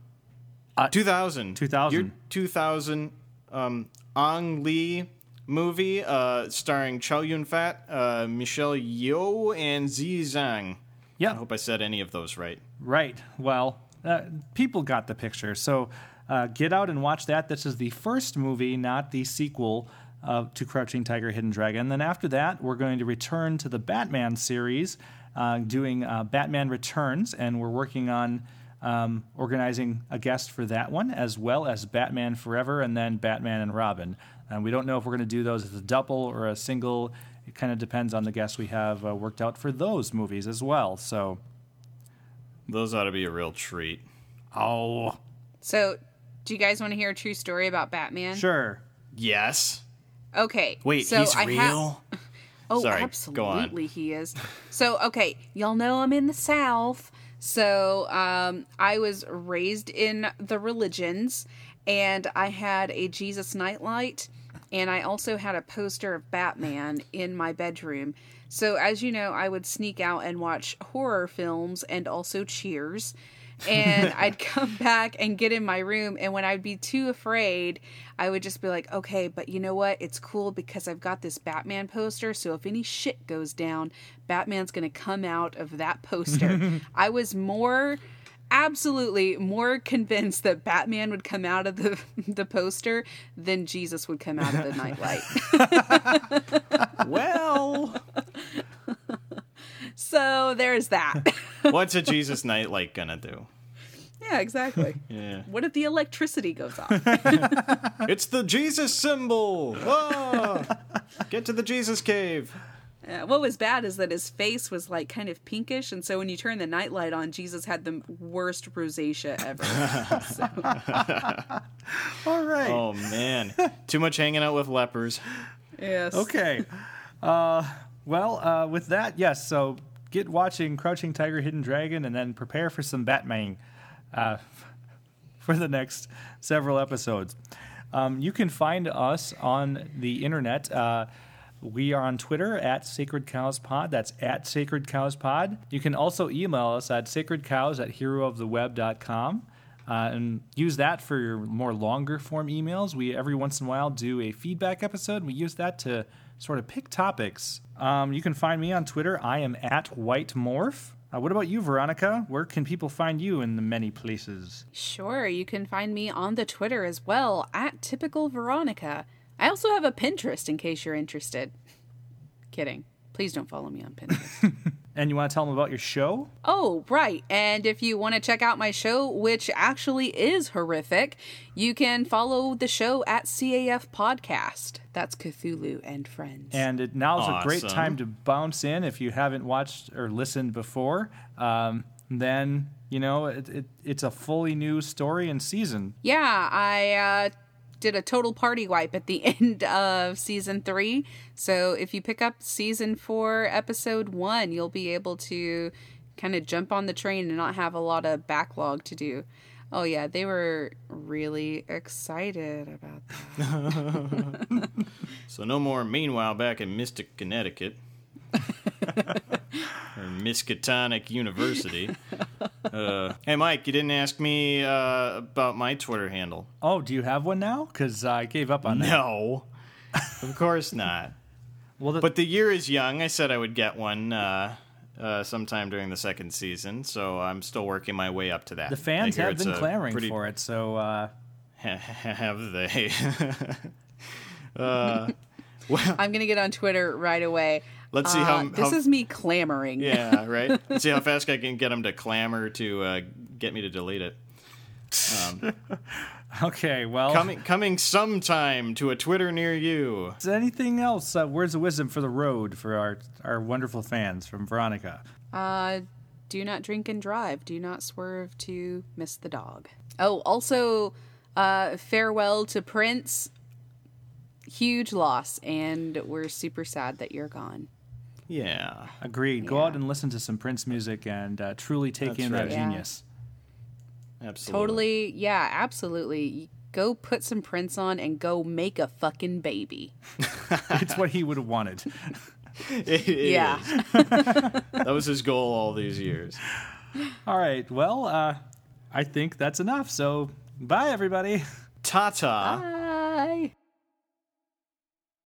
Uh, 2000, 2000. year 2000 um, Ang Lee movie uh, starring Chow Yun Fat, uh, Michelle Yeoh, and Zi Zhang. I hope I said any of those right. Right. Well, uh, people got the picture. So uh, get out and watch that. This is the first movie, not the sequel uh, to Crouching Tiger, Hidden Dragon. Then after that, we're going to return to the Batman series, uh, doing uh, Batman Returns, and we're working on um, organizing a guest for that one, as well as Batman Forever and then Batman and Robin. And we don't know if we're going to do those as a double or a single. It kind of depends on the guests we have uh, worked out for those movies as well. So, Those ought to be a real treat. oh, So, do you guys want to hear a true story about Batman? sure. Yes. Okay. Wait, so he's I ha- real. Oh, Sorry, go absolutely, he is. So, okay, y'all know I'm in the South. So, um, I was raised in the religions, and I had a Jesus nightlight, and I also had a poster of Batman in my bedroom. So, as you know, I would sneak out and watch horror films and also Cheers. And I'd come back and get in my room, and when I'd be too afraid, I would just be like, okay, but you know what? It's cool because I've got this Batman poster, so if any shit goes down, Batman's gonna come out of that poster. I was more absolutely more convinced that Batman would come out of the the poster than Jesus would come out of the nightlight. well, so there's that. what's a Jesus Nightlight gonna do? Yeah, exactly. Yeah. What if the electricity goes off? It's the Jesus symbol. Whoa! Get to the Jesus cave. Uh, what was bad is that his face was like kind of pinkish, and so when you turn the nightlight on, Jesus had the worst rosacea ever. All right. Oh man, too much hanging out with lepers. yes. Okay. Uh, well, uh, with that, yes. So get watching Crouching Tiger, Hidden Dragon, and then prepare for some Batman uh, for the next several episodes. Um, you can find us on the internet. Uh, we are on Twitter at Sacred Cows Pod. That's at Sacred Cows Pod. You can also email us at sacredcows at herooftheweb.com. Uh, and use that for your more longer form emails. We every once in a while do a feedback episode. We use that to sort of pick topics. Um, you can find me on Twitter. I am at White Morph. Uh, what about you, Veronica? Where can people find you in the many places? Sure, you can find me on the Twitter as well at typical Veronica. I also have a Pinterest in case you're interested. Kidding. Please don't follow me on Pinterest. And you want to tell them about your show? Oh, right. And if you want to check out my show, which actually is horrific, you can follow the show at CAF Podcast. That's Cthulhu and Friends. And it, now's a great time to bounce in if you haven't watched or listened before. Um, then you know it, it, it's a fully new story and season. yeah, I uh, did a total party wipe at the end of season three. So if you pick up season four, episode one, you'll be able to kind of jump on the train and not have a lot of backlog to do. Oh yeah, they were really excited about that. So no more meanwhile back in Mystic, Connecticut. Or Miskatonic University. Uh, hey, Mike, you didn't ask me uh, about my Twitter handle. Oh, do you have one now? Because I gave up on that. No, of course not. Well, the, But the year is young. I said I would get one uh, uh, sometime during the second season, so I'm still working my way up to that. the fans have been clamoring pretty- for it. So uh, have they? uh, well, I'm gonna get on Twitter right away. Let's see Uh, how- this how- is me clamoring. yeah, right. Let's see how fast I can get them to clamor to uh, get me to delete it. Um, okay, well, coming coming sometime to a Twitter near you. is there anything else? Uh, words of wisdom for the road for our our wonderful fans from Veronica. Uh, do not drink and drive. Do not swerve to miss the dog. Oh, also, uh, farewell to Prince. Huge loss, and we're super sad that you're gone. Yeah. Agreed. Go out and listen to some Prince music and uh, truly take That's in right. that Yeah. genius. Absolutely. Totally, yeah, absolutely. Go put some Prince on and go make a fucking baby. it's what he would have wanted. It- it Yeah. that was his goal all these years. All right. Well, uh, I think that's enough. So, bye, everybody. Ta ta. Bye.